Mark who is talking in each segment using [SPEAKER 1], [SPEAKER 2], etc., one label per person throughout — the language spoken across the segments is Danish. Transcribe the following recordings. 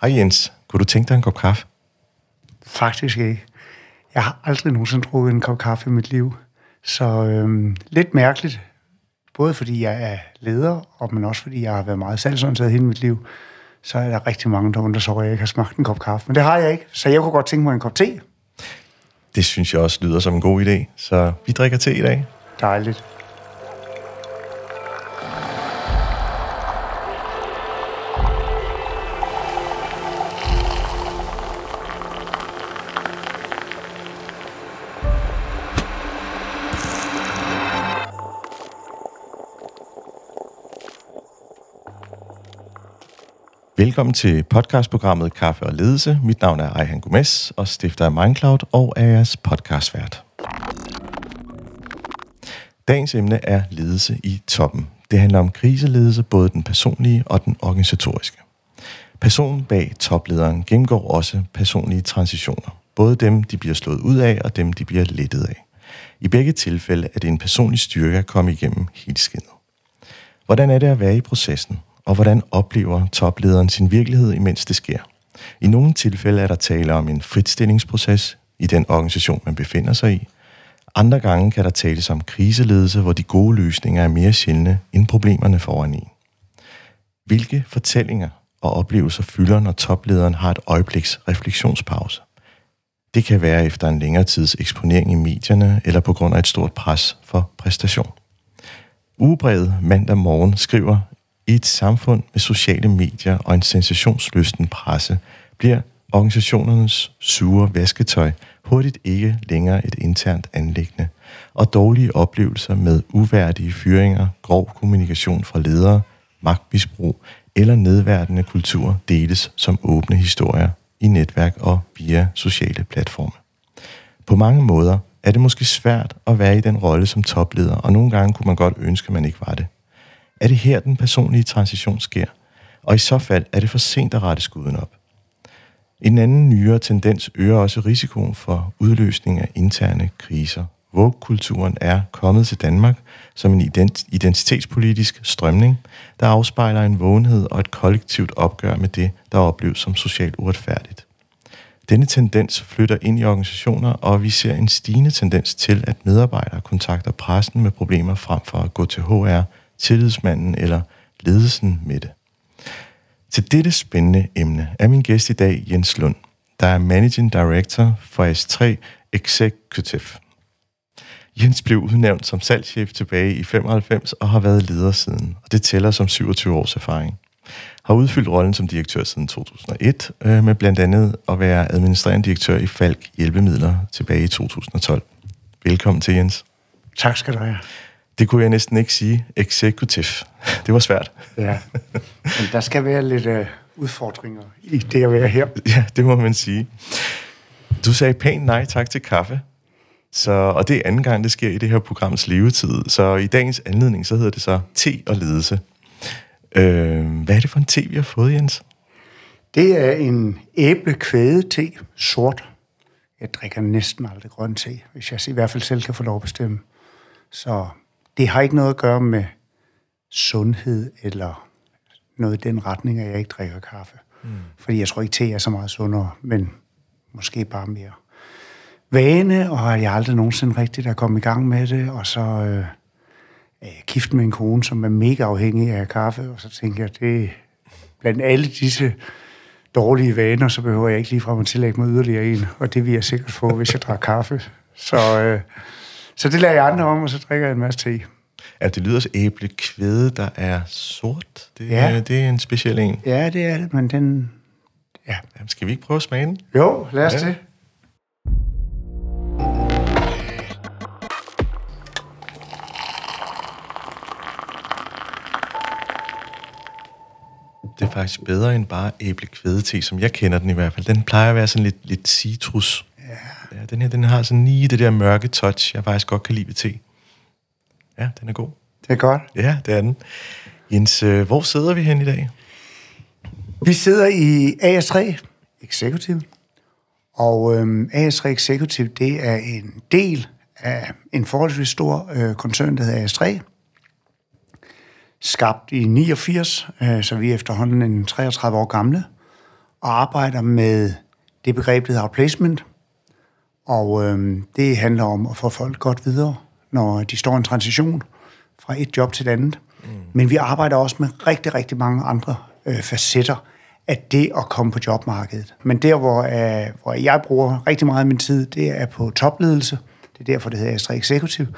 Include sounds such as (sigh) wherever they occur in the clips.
[SPEAKER 1] Hej Jens, kunne du tænke dig en kop kaffe?
[SPEAKER 2] Faktisk ikke. Jeg har aldrig nogensinde drukket en kop kaffe i mit liv. Så øhm, lidt mærkeligt. Både fordi jeg er leder, og men også fordi jeg har været meget salgsorienteret hele mit liv. Så er der rigtig mange, der undrer sig over, at jeg ikke har smagt en kop kaffe. Men det har jeg ikke, så jeg kunne godt tænke mig en kop te.
[SPEAKER 1] Det synes jeg også lyder som en god idé, så vi drikker te i dag.
[SPEAKER 2] Dejligt.
[SPEAKER 1] Velkommen til podcastprogrammet Kaffe og Ledelse. Mit navn er Ejhan Gomes og stifter af Mindcloud og er jeres podcastvært. Dagens emne er ledelse i toppen. Det handler om kriseledelse, både den personlige og den organisatoriske. Personen bag toplederen gennemgår også personlige transitioner. Både dem, de bliver slået ud af, og dem, de bliver lettet af. I begge tilfælde er det en personlig styrke at komme igennem helt skinnet. Hvordan er det at være i processen? Og hvordan oplever toplederen sin virkelighed, imens det sker. I nogle tilfælde er der tale om en fritstillingsproces i den organisation, man befinder sig i. Andre gange kan der tales om kriseledelse, hvor de gode løsninger er mere sjældne end problemerne foran en. Hvilke fortællinger og oplevelser fylder, når toplederen har et øjebliks refleksionspause? Det kan være efter en længere tids eksponering i medierne eller på grund af et stort pres for præstation. Ugebrevet mandag morgen skriver i et samfund med sociale medier og en sensationslysten presse, bliver organisationernes sure vasketøj hurtigt ikke længere et internt anlæggende, og dårlige oplevelser med uværdige fyringer, grov kommunikation fra ledere, magtmisbrug eller nedværdende kultur deles som åbne historier i netværk og via sociale platforme. På mange måder er det måske svært at være i den rolle som topleder, og nogle gange kunne man godt ønske, at man ikke var det. Er det her, den personlige transition sker? Og i så fald er det for sent at rette skuden op. En anden nyere tendens øger også risikoen for udløsning af interne kriser. Vogue-kulturen er kommet til Danmark som en identitetspolitisk strømning, der afspejler en vågenhed og et kollektivt opgør med det, der opleves som socialt uretfærdigt. Denne tendens flytter ind i organisationer, og vi ser en stigende tendens til, at medarbejdere kontakter pressen med problemer frem for at gå til HR tillidsmanden eller ledelsen med det. Til dette spændende emne er min gæst i dag Jens Lund, der er Managing Director for S3 Executive. Jens blev udnævnt som salgschef tilbage i 95 og har været leder siden, og det tæller som 27 års erfaring. Har udfyldt rollen som direktør siden 2001, øh, med blandt andet at være administrerende direktør i Falk Hjælpemidler tilbage i 2012. Velkommen til, Jens.
[SPEAKER 2] Tak skal du have.
[SPEAKER 1] Det kunne jeg næsten ikke sige. Executive. (laughs) Det var svært.
[SPEAKER 2] Ja, men der skal være lidt uh, udfordringer i det at være her. (laughs)
[SPEAKER 1] Ja, det må man sige. Du sagde pænt nej tak til kaffe. Så, og det er anden gang, det sker i det her programs levetid. Så i dagens anledning, så hedder det så te og ledelse. Øh, hvad er det for en te, vi har fået, Jens?
[SPEAKER 2] Det er en æblekvæde te, sort. Jeg drikker næsten aldrig grøn te, hvis jeg i hvert fald selv kan få lov at bestemme. Så det har ikke noget at gøre med sundhed eller noget i den retning, at jeg ikke drikker kaffe. Mm. Fordi jeg tror ikke, te er så meget sundere, men måske bare mere vane, og jeg har aldrig nogensinde rigtigt at komme i gang med det, og så øh, er jeg gift med en kone, som er mega afhængig af kaffe, og så tænker jeg, det blandt alle disse dårlige vaner, så behøver jeg ikke lige fra at tillægge mig yderligere en, og det vil jeg sikkert få, hvis jeg drikker kaffe. Så øh, så det lader jeg andre om, og så drikker jeg en masse te.
[SPEAKER 1] Ja, det lyder så æblekvæde, der er sort. Det, ja. det er en speciel en.
[SPEAKER 2] Ja, det er det, men den...
[SPEAKER 1] Ja. Jamen, skal vi ikke prøve at smage den?
[SPEAKER 2] Jo, lad os ja. det.
[SPEAKER 1] Det er faktisk bedre end bare æblekvæde-te, som jeg kender den i hvert fald. Den plejer at være sådan lidt, lidt citrus den her den har sådan lige det der mørke touch, jeg faktisk godt kan lide ved te. Ja, den er god.
[SPEAKER 2] Det er godt.
[SPEAKER 1] Ja, det er den. Jens, øh, hvor sidder vi hen i dag?
[SPEAKER 2] Vi sidder i AS3 Executive, og øhm, AS3 Executive, det er en del af en forholdsvis stor øh, koncern, der hedder AS3, skabt i 89, øh, så vi er efterhånden en 33 år gamle, og arbejder med det begreb, der hedder placement. Og øh, det handler om at få folk godt videre, når de står i en transition fra et job til et andet. Mm. Men vi arbejder også med rigtig, rigtig mange andre øh, facetter af det at komme på jobmarkedet. Men der, hvor, øh, hvor jeg bruger rigtig meget af min tid, det er på topledelse. Det er derfor, det hedder Astra Executive.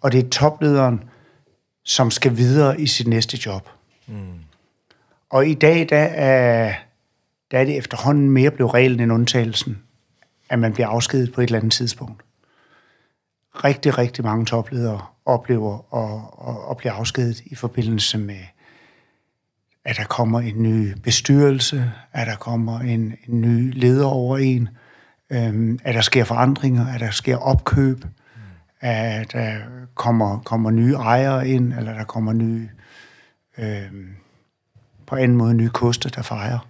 [SPEAKER 2] Og det er toplederen, som skal videre i sit næste job. Mm. Og i dag, der er, der er det efterhånden mere blevet reglen end undtagelsen, at man bliver afskedet på et eller andet tidspunkt. Rigtig, rigtig mange topledere oplever at, at, at blive afskedet i forbindelse med, at der kommer en ny bestyrelse, at der kommer en, en ny leder over en, øhm, at der sker forandringer, at der sker opkøb, at der kommer, kommer nye ejere ind, eller der kommer nye, øhm, på en måde nye koster, der fejrer.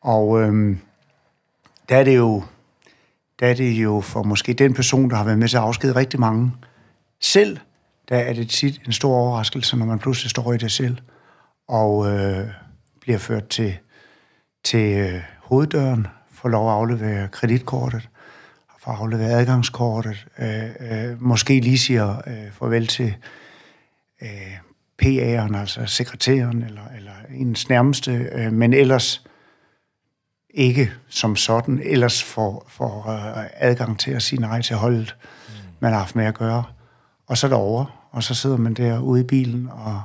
[SPEAKER 2] Og øhm, der er det jo der er det jo for måske den person, der har været med til at afskede rigtig mange. Selv, der er det tit en stor overraskelse, når man pludselig står i det selv, og øh, bliver ført til, til øh, hoveddøren, får lov at aflevere kreditkortet, får afleveret adgangskortet, øh, øh, måske lige siger øh, farvel til øh, PA'eren, altså sekretæren, eller, eller ens nærmeste, øh, men ellers ikke som sådan, ellers får, får øh, adgang til at sige nej til holdet, mm. man har haft med at gøre. Og så er over, og så sidder man der ude i bilen, og,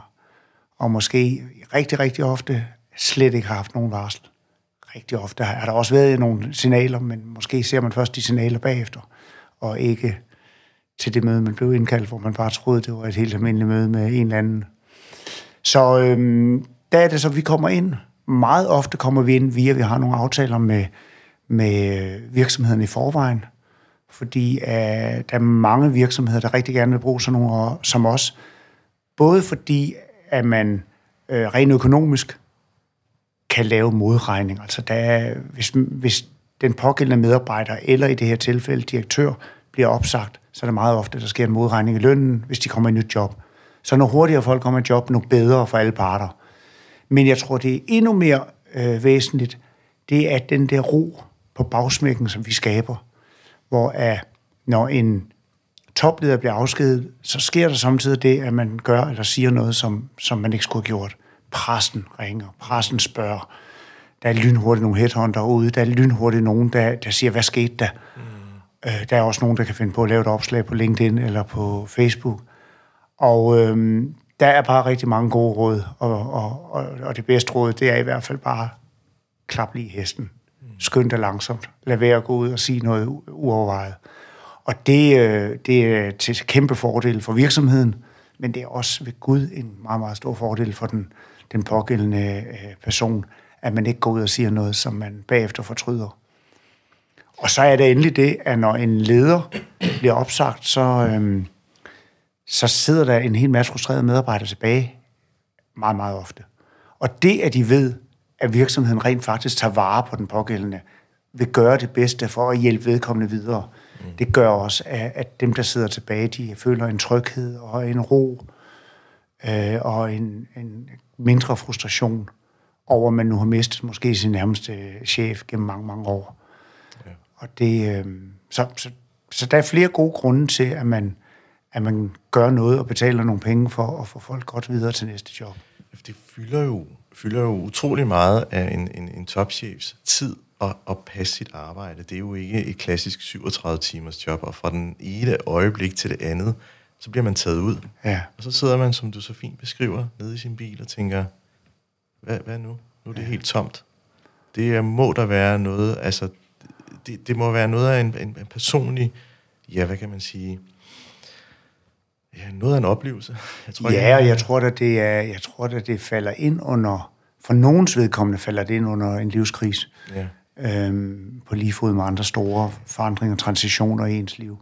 [SPEAKER 2] og måske rigtig, rigtig ofte slet ikke har haft nogen varsel. Rigtig ofte har der også været nogle signaler, men måske ser man først de signaler bagefter, og ikke til det møde, man blev indkaldt, hvor man bare troede, det var et helt almindeligt møde med en eller anden. Så øhm, der er det så, vi kommer ind, meget ofte kommer vi ind via, at vi har nogle aftaler med, med virksomheden i forvejen, fordi uh, der er mange virksomheder, der rigtig gerne vil bruge sådan nogle som os. Både fordi, at man uh, rent økonomisk kan lave modregning. Altså der er, hvis, hvis den pågældende medarbejder, eller i det her tilfælde direktør, bliver opsagt, så er det meget ofte, der sker en modregning i lønnen, hvis de kommer i et nyt job. Så når hurtigere folk kommer i job, nu bedre for alle parter. Men jeg tror, det er endnu mere øh, væsentligt, det er den der ro på bagsmækken, som vi skaber, hvor at, når en topleder bliver afskedet, så sker der samtidig det, at man gør eller siger noget, som, som man ikke skulle have gjort. Pressen ringer, pressen spørger. Der er lynhurtigt nogle headhunter ude, der er lynhurtigt nogen, der, der siger, hvad skete der? Mm. Øh, der er også nogen, der kan finde på at lave et opslag på LinkedIn eller på Facebook. Og øhm, der er bare rigtig mange gode råd, og, og, og, og det bedste råd, det er i hvert fald bare klap lige hesten. Skynd dig langsomt. Lad være at gå ud og sige noget uovervejet. Og det, øh, det er til kæmpe fordel for virksomheden, men det er også ved Gud en meget, meget stor fordel for den, den pågældende øh, person, at man ikke går ud og siger noget, som man bagefter fortryder. Og så er det endelig det, at når en leder bliver opsagt, så, øhm, så sidder der en hel masse frustrerede medarbejdere tilbage meget, meget ofte. Og det, at de ved, at virksomheden rent faktisk tager vare på den pågældende, vil gøre det bedste for at hjælpe vedkommende videre. Mm. Det gør også, at dem, der sidder tilbage, de føler en tryghed og en ro øh, og en, en mindre frustration over, at man nu har mistet måske sin nærmeste chef gennem mange, mange år. Ja. Og det, øh, så, så, så der er flere gode grunde til, at man at man gør noget og betaler nogle penge for at få folk godt videre til næste job.
[SPEAKER 1] Det fylder jo, fylder jo utrolig meget af en, en, en topchefs tid at, at passe sit arbejde. Det er jo ikke et klassisk 37-timers job, og fra den ene øjeblik til det andet, så bliver man taget ud.
[SPEAKER 2] Ja.
[SPEAKER 1] Og så sidder man, som du så fint beskriver, nede i sin bil og tænker, hvad, hvad nu? Nu er det ja. helt tomt. Det må der være noget, altså, det, det må være noget af en, en, en personlig, ja, hvad kan man sige, Ja, noget af en oplevelse.
[SPEAKER 2] Jeg tror, ja, og jeg tror, at det, er, jeg tror, at det falder ind under, for nogens vedkommende falder det ind under en livskrise. Ja. Øhm, på lige fod med andre store forandringer og transitioner i ens liv.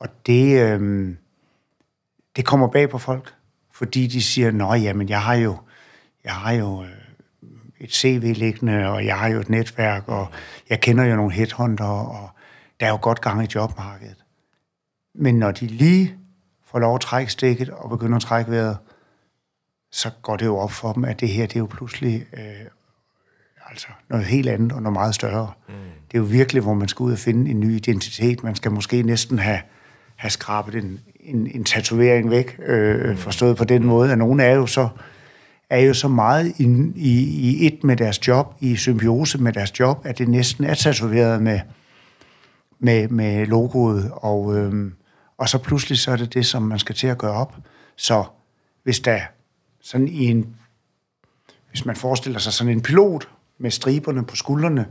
[SPEAKER 2] Og det, øhm, det kommer bag på folk, fordi de siger, nå jamen, jeg har jo, jeg har jo øh, et CV liggende, og jeg har jo et netværk, og jeg kender jo nogle headhunter, og der er jo godt gang i jobmarkedet. Men når de lige får lov at trække stikket og begynder at trække vejret, så går det jo op for dem, at det her, det er jo pludselig øh, altså noget helt andet og noget meget større. Mm. Det er jo virkelig, hvor man skal ud og finde en ny identitet. Man skal måske næsten have, have skrabet en, en, en tatovering væk, øh, forstået på den måde, at nogen er jo så er jo så meget i, i, i et med deres job, i symbiose med deres job, at det næsten er tatoveret med, med, med logoet, og, øhm, og så pludselig så er det det, som man skal til at gøre op. Så hvis der sådan i en, hvis man forestiller sig sådan en pilot med striberne på skuldrene,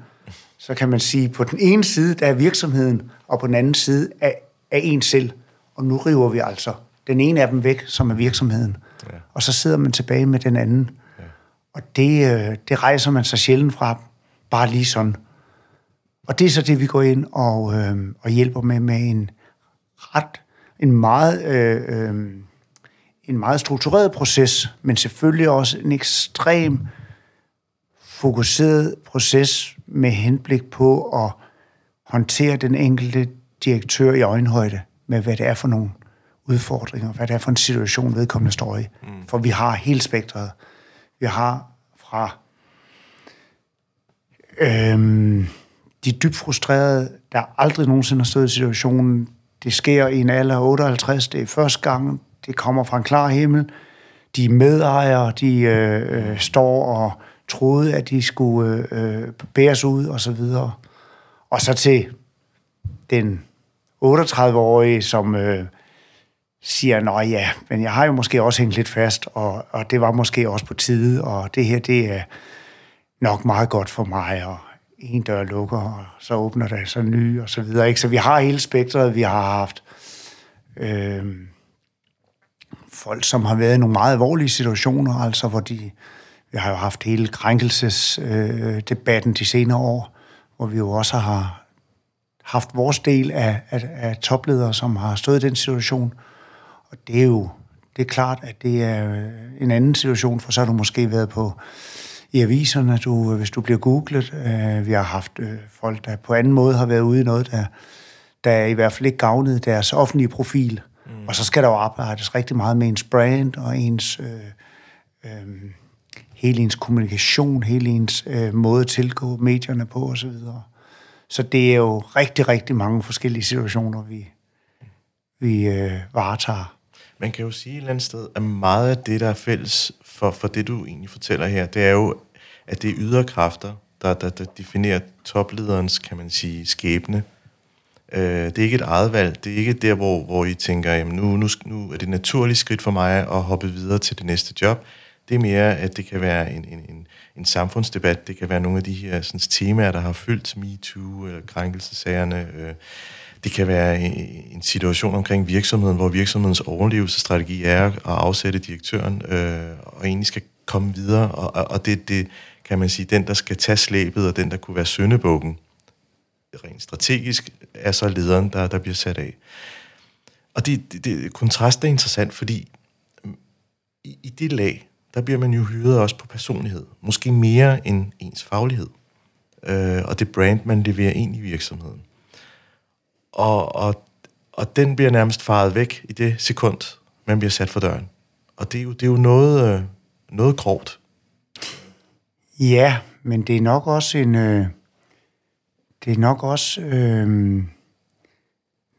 [SPEAKER 2] så kan man sige, på den ene side, der er virksomheden, og på den anden side er, er en selv. Og nu river vi altså den ene af dem væk, som er virksomheden. Ja. Og så sidder man tilbage med den anden. Ja. Og det, øh, det rejser man sig sjældent fra, bare lige sådan. Og det er så det, vi går ind og, øh, og hjælper med med en ret, en meget, øh, øh, en meget struktureret proces, men selvfølgelig også en ekstrem fokuseret proces med henblik på at håndtere den enkelte direktør i øjenhøjde med, hvad det er for nogle udfordringer, hvad det er for en situation, vedkommende står i. Mm. For vi har hele spektret. Vi har fra øhm, de dybt frustrerede, der aldrig nogensinde har stået i situationen. Det sker i en alder af 58, det er første gang, det kommer fra en klar himmel. De medejere, de øh, øh, står og troede, at de skulle øh, bæres ud, og så videre. Og så til den 38-årige, som øh, siger, nå ja, men jeg har jo måske også hængt lidt fast, og, og det var måske også på tide, og det her, det er nok meget godt for mig, og en dør lukker, og så åbner der så ny, og så videre. Ikke? Så vi har hele spektret, vi har haft øh, folk, som har været i nogle meget alvorlige situationer, altså hvor de, vi har jo haft hele krænkelsesdebatten øh, de senere år, hvor vi jo også har haft vores del af, af, af topledere, som har stået i den situation, og det er jo det er klart, at det er øh, en anden situation, for så har du måske været på i aviserne, du, hvis du bliver googlet. Øh, vi har haft øh, folk, der på anden måde har været ude i noget, der, der i hvert fald ikke gavnet deres offentlige profil. Mm. Og så skal der jo arbejdes rigtig meget med ens brand og ens... Øh, øh, hele ens kommunikation, hele ens øh, måde at tilgå medierne på osv. Så, så det er jo rigtig, rigtig mange forskellige situationer, vi, vi øh, varetager.
[SPEAKER 1] Man kan jo sige et eller andet sted, at meget af det, der er fælles for, for det, du egentlig fortæller her, det er jo, at det er ydre kræfter, der, der, der definerer toplederens, kan man sige, skæbne. Øh, det er ikke et eget valg. Det er ikke der, hvor, hvor I tænker, jamen nu, nu, nu er det et naturligt skridt for mig at hoppe videre til det næste job. Det er mere, at det kan være en, en, en, en samfundsdebat. Det kan være nogle af de her sådan, temaer, der har fyldt MeToo eller krænkelsesagerne. Øh, det kan være en situation omkring virksomheden, hvor virksomhedens overlevelsesstrategi er at afsætte direktøren øh, og egentlig skal komme videre, og, og det, det kan man sige, den, der skal tage slæbet, og den, der kunne være søndebukken, rent strategisk, er så lederen, der, der bliver sat af. Og det, det, det, kontrast er interessant, fordi i, i det lag, der bliver man jo hyret også på personlighed. Måske mere end ens faglighed. Øh, og det brand, man leverer ind i virksomheden og, og, og den bliver nærmest faret væk i det sekund, man bliver sat for døren. Og det er jo, det er jo noget, øh, noget grovt.
[SPEAKER 2] Ja, men det er nok også en... Øh, det er nok også øh,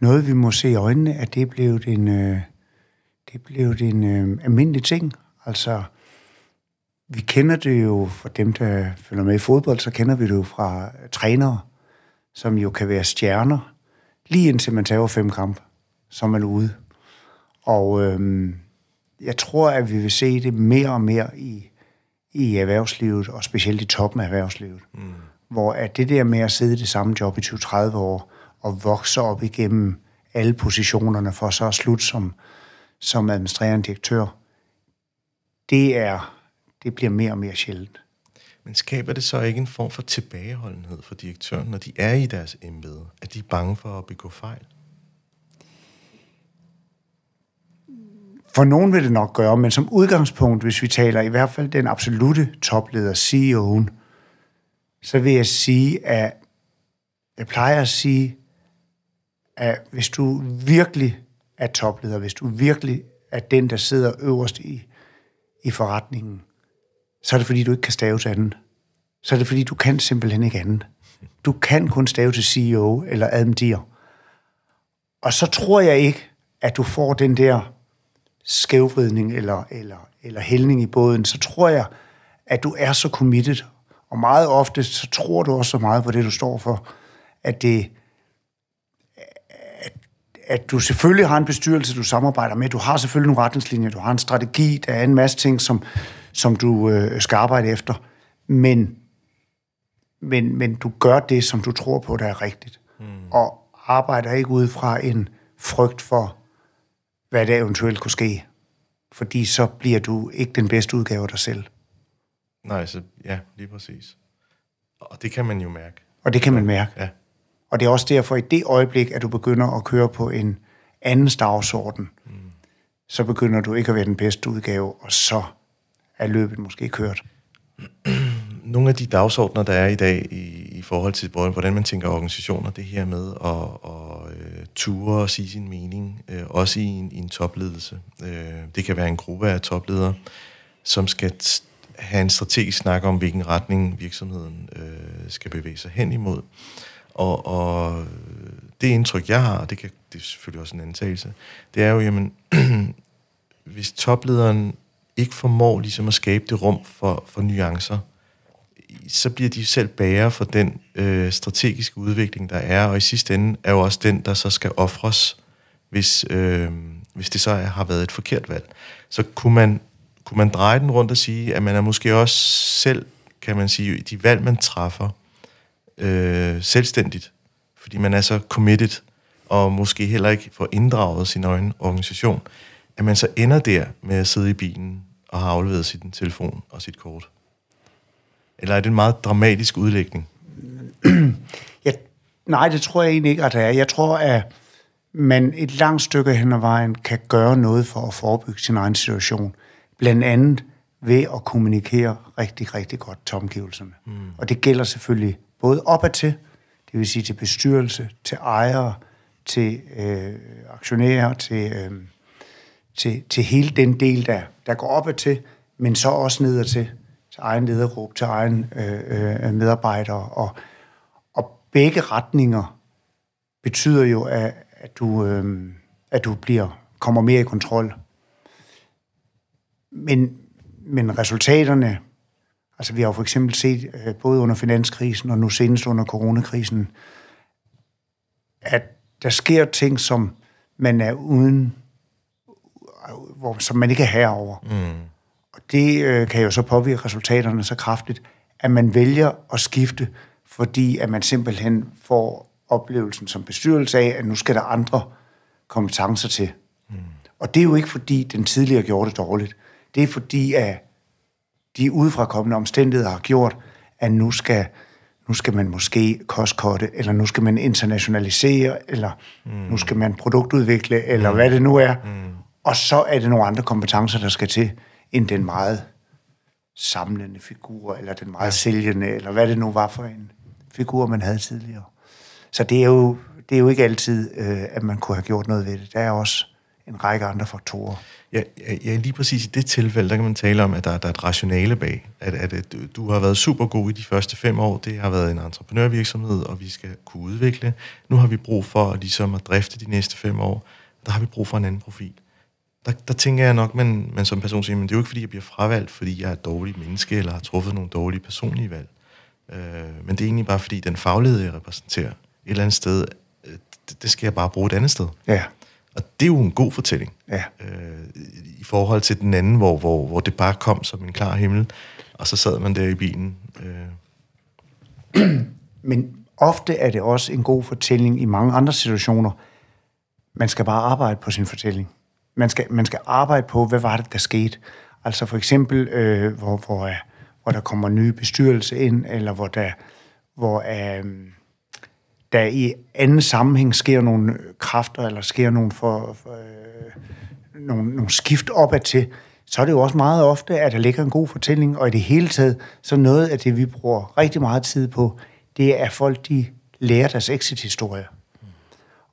[SPEAKER 2] noget, vi må se i øjnene, at det er blevet en, øh, det er blevet en øh, almindelig ting. Altså, vi kender det jo fra dem, der følger med i fodbold, så kender vi det jo fra trænere, som jo kan være stjerner, lige indtil man tager fem kampe, så er man ude. Og øhm, jeg tror, at vi vil se det mere og mere i, i erhvervslivet, og specielt i toppen af erhvervslivet. Mm. Hvor at det der med at sidde i det samme job i 20-30 år, og vokse op igennem alle positionerne, for så at slutte som, som administrerende direktør, det er det bliver mere og mere sjældent.
[SPEAKER 1] Men skaber det så ikke en form for tilbageholdenhed for direktøren, når de er i deres embede? At de er bange for at begå fejl?
[SPEAKER 2] For nogen vil det nok gøre, men som udgangspunkt, hvis vi taler i hvert fald den absolute topleder, CEO'en, så vil jeg sige, at jeg plejer at sige, at hvis du virkelig er topleder, hvis du virkelig er den, der sidder øverst i, i forretningen, så er det fordi, du ikke kan stave til andet. så er det fordi, du kan simpelthen ikke andet. Du kan kun stave til CEO eller admdir. Og så tror jeg ikke, at du får den der skævvridning eller, eller, eller hældning i båden. Så tror jeg, at du er så committed. Og meget ofte, så tror du også så meget på det, du står for, at det, at, at du selvfølgelig har en bestyrelse, du samarbejder med. Du har selvfølgelig nogle retningslinjer, du har en strategi, der er en masse ting, som, som du øh, skal arbejde efter. Men, men, men du gør det, som du tror på, der er rigtigt. Mm. Og arbejder ikke ud fra en frygt for, hvad der eventuelt kunne ske. Fordi så bliver du ikke den bedste udgave af dig selv.
[SPEAKER 1] Nej, så ja, lige præcis. Og det kan man jo mærke.
[SPEAKER 2] Og det kan man mærke.
[SPEAKER 1] Ja.
[SPEAKER 2] Og det er også derfor, i det øjeblik, at du begynder at køre på en anden dagsorden, mm. så begynder du ikke at være den bedste udgave, og så er løbet måske kørt.
[SPEAKER 1] Nogle af de dagsordner, der er i dag i, i forhold til, hvordan man tænker organisationer, det her med at, at uh, ture og sige sin mening, uh, også i en, i en topledelse. Uh, det kan være en gruppe af topledere, som skal have en strategisk snak om, hvilken retning virksomheden skal bevæge sig hen imod. Og, og det indtryk, jeg har, det, kan, det er selvfølgelig også en antagelse, det er jo, jamen, (clears throat) hvis toplederen ikke formår ligesom at skabe det rum for, for nuancer, så bliver de selv bære for den øh, strategiske udvikling, der er, og i sidste ende er jo også den, der så skal ofres, hvis, øh, hvis det så er, har været et forkert valg. Så kunne man, kunne man dreje den rundt og sige, at man er måske også selv, kan man sige, i de valg, man træffer, øh, selvstændigt, fordi man er så committed, og måske heller ikke får inddraget sin egen organisation, at man så ender der med at sidde i bilen og har afleveret sin telefon og sit kort. Eller er det en meget dramatisk udlægning? (clears throat)
[SPEAKER 2] ja, nej, det tror jeg egentlig ikke, at det er. Jeg tror, at man et langt stykke hen ad vejen kan gøre noget for at forebygge sin egen situation. Blandt andet ved at kommunikere rigtig, rigtig godt til omgivelserne. Mm. Og det gælder selvfølgelig både opad til, det vil sige til bestyrelse, til ejere, til øh, aktionærer, til, øh, til, til hele den del, der, der går opad til, men så også nedad til, til egen ledergruppe, til egen øh, øh, medarbejdere. Og, og begge retninger betyder jo, at, at, du, øh, at du bliver, kommer mere i kontrol. Men, men resultaterne, altså vi har jo for eksempel set, øh, både under finanskrisen og nu senest under coronakrisen, at der sker ting, som man er uden, hvor, som man ikke er herover. Mm. Og det øh, kan jo så påvirke resultaterne så kraftigt, at man vælger at skifte, fordi at man simpelthen får oplevelsen som bestyrelse af, at nu skal der andre kompetencer til. Mm. Og det er jo ikke fordi, den tidligere gjorde det dårligt. Det er fordi, at de udefrakommende omstændigheder har gjort, at nu skal, nu skal man måske kostkorte, eller nu skal man internationalisere, eller mm. nu skal man produktudvikle, eller mm. hvad det nu er. Mm. Og så er det nogle andre kompetencer, der skal til, end den meget samlende figur, eller den meget sælgende, eller hvad det nu var for en figur, man havde tidligere. Så det er jo, det er jo ikke altid, øh, at man kunne have gjort noget ved det. Der er også en række andre faktorer.
[SPEAKER 1] Ja, ja, lige præcis i det tilfælde, der kan man tale om, at der, der er et rationale bag. At, at, at du har været super god i de første fem år. Det har været en entreprenørvirksomhed, og vi skal kunne udvikle. Nu har vi brug for at, ligesom at drifte de næste fem år. Der har vi brug for en anden profil. Der, der tænker jeg nok, man, man som person siger, men det er jo ikke, fordi jeg bliver fravalgt, fordi jeg er et dårligt menneske, eller har truffet nogle dårlige personlige valg. Øh, men det er egentlig bare, fordi den faglighed, jeg repræsenterer, et eller andet sted, øh, det, det skal jeg bare bruge et andet sted.
[SPEAKER 2] Ja.
[SPEAKER 1] Og det er jo en god fortælling.
[SPEAKER 2] Ja.
[SPEAKER 1] Øh, I forhold til den anden, hvor, hvor, hvor det bare kom som en klar himmel, og så sad man der i bilen.
[SPEAKER 2] Øh. Men ofte er det også en god fortælling i mange andre situationer. Man skal bare arbejde på sin fortælling. Man skal, man skal arbejde på, hvad var det, der skete. Altså for eksempel, øh, hvor, hvor, øh, hvor der kommer nye bestyrelse ind, eller hvor der, hvor øh, der i anden sammenhæng sker nogle kræfter, eller sker nogle, for, for, øh, nogle, nogle skift opad til, så er det jo også meget ofte, at der ligger en god fortælling, og i det hele taget, så noget af det, vi bruger rigtig meget tid på, det er, at folk de lærer deres exit-historie.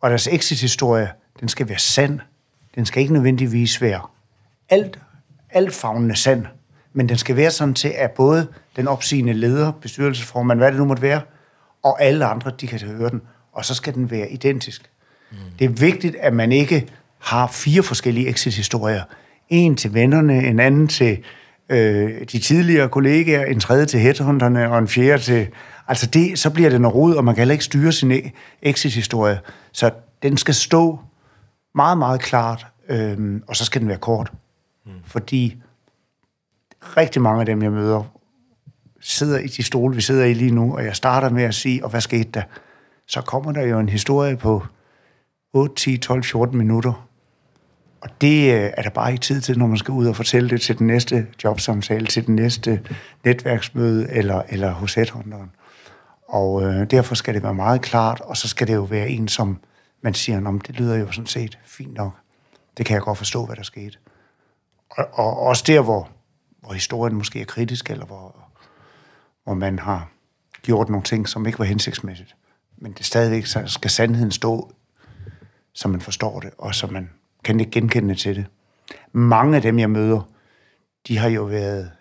[SPEAKER 2] Og deres exit-historie, den skal være sand. Den skal ikke nødvendigvis være alt, alt fagnende sand, Men den skal være sådan til, at både den opsigende leder, bestyrelsesformand, hvad det nu måtte være, og alle andre, de kan høre den. Og så skal den være identisk. Mm. Det er vigtigt, at man ikke har fire forskellige exit-historier. En til vennerne, en anden til øh, de tidligere kollegaer, en tredje til headhunterne, og en fjerde til... Altså, det, så bliver det noget rod, og man kan heller ikke styre sin e- exit-historie. Så den skal stå meget, meget klart, øh, og så skal den være kort. Mm. Fordi rigtig mange af dem, jeg møder, sidder i de stole, vi sidder i lige nu, og jeg starter med at sige, og hvad skete der? Så kommer der jo en historie på 8, 10, 12, 14 minutter, og det øh, er der bare ikke tid til, når man skal ud og fortælle det til den næste jobsamtale, til den næste netværksmøde eller, eller hos headhunteren. Og øh, derfor skal det være meget klart, og så skal det jo være en, som man siger, om det lyder jo sådan set fint nok. Det kan jeg godt forstå, hvad der skete. Og, og også der, hvor, hvor historien måske er kritisk, eller hvor, hvor man har gjort nogle ting, som ikke var hensigtsmæssigt. Men det stadigvæk så skal sandheden stå, så man forstår det, og så man kan ikke genkende til det. Mange af dem, jeg møder, de har jo været,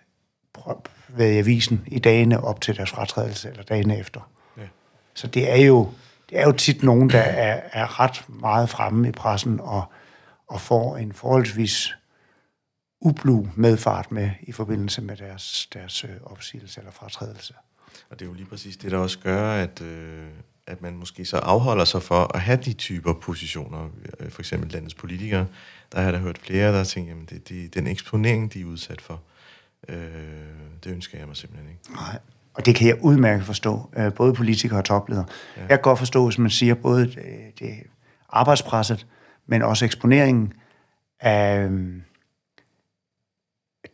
[SPEAKER 2] været i avisen i dagene op til deres fratrædelse, eller dagene efter. Ja. Så det er jo det er jo tit nogen, der er, er ret meget fremme i pressen og, og får en forholdsvis ublu medfart med i forbindelse med deres, deres øh, opsigelse eller fratrædelse.
[SPEAKER 1] Og det er jo lige præcis det, der også gør, at, øh, at man måske så afholder sig for at have de typer positioner. Øh, for eksempel landets politikere. Der har jeg da hørt flere, der har tænkt, jamen det, det, den eksponering, de er udsat for, øh, det ønsker jeg mig simpelthen ikke.
[SPEAKER 2] Nej, og det kan jeg udmærket forstå, øh, både politikere og topledere. Ja. Jeg kan godt forstå, hvis man siger både det, det arbejdspresset, men også eksponeringen af,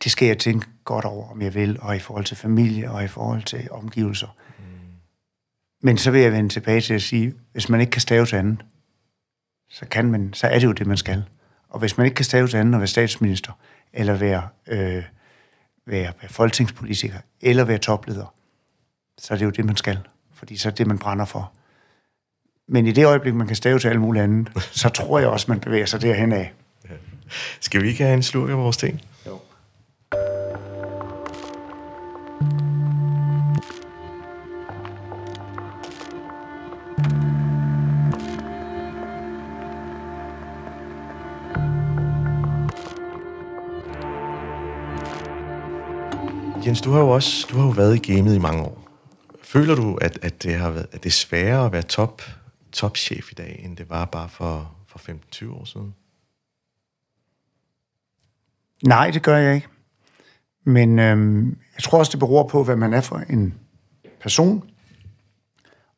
[SPEAKER 2] det skal jeg tænke godt over, om jeg vil, og i forhold til familie, og i forhold til omgivelser. Mm. Men så vil jeg vende tilbage til at sige, hvis man ikke kan stave til andet, så, kan man, så er det jo det, man skal. Og hvis man ikke kan stave til andet og være statsminister, eller være, øh, være, være folketingspolitiker, eller være topleder, så er det jo det, man skal. Fordi så er det, man brænder for. Men i det øjeblik, man kan stave til alt muligt andet, (laughs) så tror jeg også, man bevæger sig derhen af. Ja.
[SPEAKER 1] Skal vi ikke have en slurk af vores ting? Jo. Jens, du har jo også du har jo været i gamet i mange år. Føler du, at, at, det, har været, at det er sværere at være top, topchef i dag, end det var bare for, for 15-20 år siden?
[SPEAKER 2] Nej, det gør jeg ikke. Men øhm, jeg tror også, det beror på, hvad man er for en person,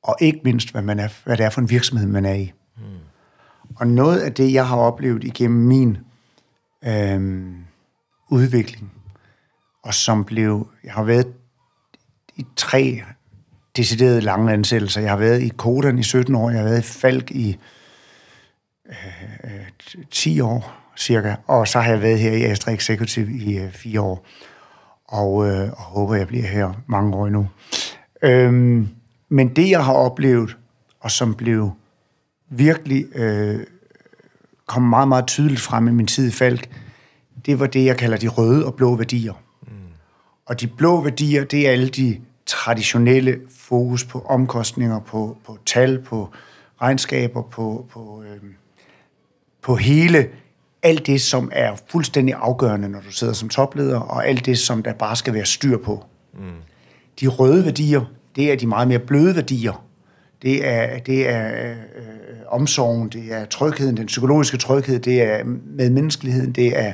[SPEAKER 2] og ikke mindst, hvad, man er, hvad det er for en virksomhed, man er i. Hmm. Og noget af det, jeg har oplevet igennem min øhm, udvikling, og som blev, jeg har været i tre deciderede lange ansættelser. Jeg har været i Kodan i 17 år, jeg har været i Falk i øh, 10 øh, år cirka, og så har jeg været her i Astra Executive i øh, 4 år, og, øh, og håber, jeg bliver her mange år endnu. Øhm, men det, jeg har oplevet, og som blev virkelig øh, kom meget, meget tydeligt frem i min tid i Falk, det var det, jeg kalder de røde og blå værdier. Mm. Og de blå værdier, det er alle de traditionelle fokus på omkostninger, på, på tal, på regnskaber, på, på, øh, på hele alt det, som er fuldstændig afgørende, når du sidder som topleder, og alt det, som der bare skal være styr på. Mm. De røde værdier, det er de meget mere bløde værdier. Det er, det er øh, omsorgen, det er trygheden, den psykologiske tryghed, det er medmenneskeligheden, det er,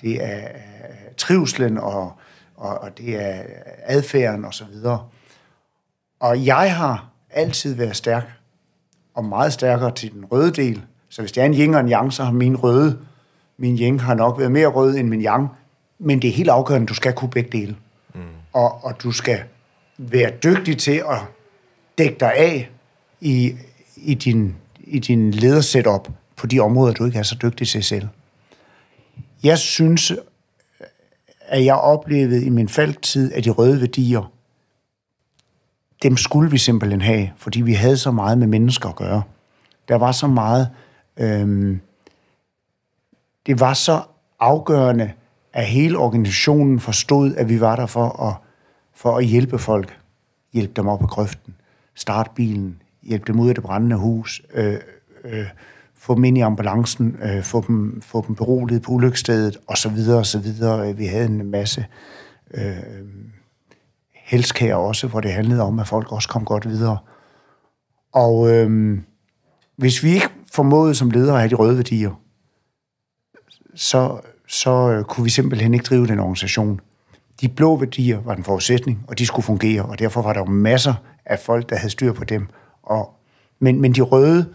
[SPEAKER 2] det er øh, trivslen, og, og, og det er adfærden osv. Og, og jeg har altid været stærk, og meget stærkere til den røde del. Så hvis det er en yin og en yang, så har min røde, min yin har nok været mere rød end min yang. Men det er helt afgørende, at du skal kunne begge dele. Mm. Og, og du skal være dygtig til at dække dig af i, i din, i din ledersetup på de områder, du ikke er så dygtig til selv. Jeg synes, at jeg oplevede i min faldtid, at de røde værdier dem skulle vi simpelthen have, fordi vi havde så meget med mennesker at gøre. Der var så meget... Øhm, det var så afgørende, at hele organisationen forstod, at vi var der for at, for at hjælpe folk. Hjælpe dem op på grøften. Starte bilen. Hjælpe dem ud af det brændende hus. Øh, øh, få dem ind i ambulancen. Øh, få, dem, få dem beroliget på ulykkesstedet. Og så videre, og så videre. Øh, vi havde en masse øh, helskær også, hvor det handlede om, at folk også kom godt videre. Og øh, hvis vi ikke formåede som ledere at have de røde værdier, så, så øh, kunne vi simpelthen ikke drive den organisation. De blå værdier var en forudsætning, og de skulle fungere, og derfor var der jo masser af folk, der havde styr på dem. Og, men, men de røde,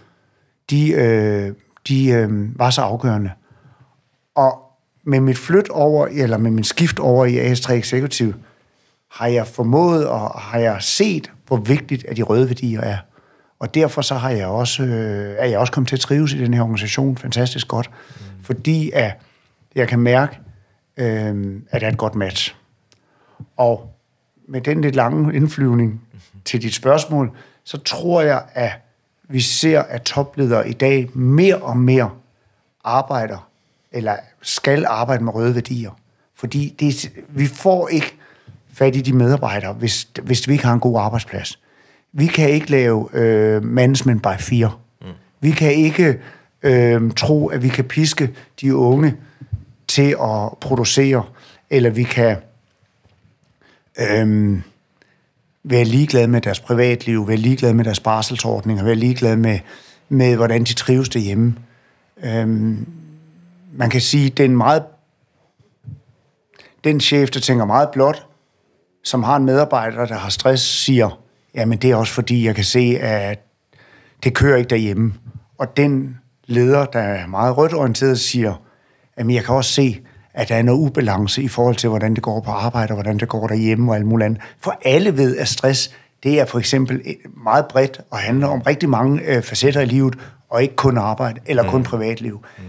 [SPEAKER 2] de, øh, de øh, var så afgørende. Og med mit flyt over, eller med min skift over i AS3 Executive, har jeg formået og har jeg set, hvor vigtigt at de røde værdier er. Og derfor så har jeg også, øh, er jeg også kommet til at trives i den her organisation fantastisk godt, mm. fordi at jeg kan mærke, øh, at det er et godt match. Og med den lidt lange indflyvning mm-hmm. til dit spørgsmål, så tror jeg, at vi ser, at topledere i dag mere og mere arbejder, eller skal arbejde med røde værdier. Fordi det, vi får ikke fat i de medarbejdere, hvis, hvis vi ikke har en god arbejdsplads. Vi kan ikke lave øh, management by fear. Mm. Vi kan ikke øh, tro, at vi kan piske de unge til at producere, eller vi kan øh, være ligeglade med deres privatliv, være ligeglade med deres barselsordninger, være ligeglade med, med hvordan de trives derhjemme. Øhm, man kan sige, den meget den chef, der tænker meget blot, som har en medarbejder, der har stress, siger, jamen det er også fordi, jeg kan se, at det kører ikke derhjemme. Og den leder, der er meget rødt orienteret, siger, jamen jeg kan også se, at der er noget ubalance i forhold til, hvordan det går på arbejde, og hvordan det går derhjemme og alt muligt andet. For alle ved, at stress, det er for eksempel meget bredt og handler om rigtig mange øh, facetter i livet, og ikke kun arbejde eller mm. kun privatliv. Mm.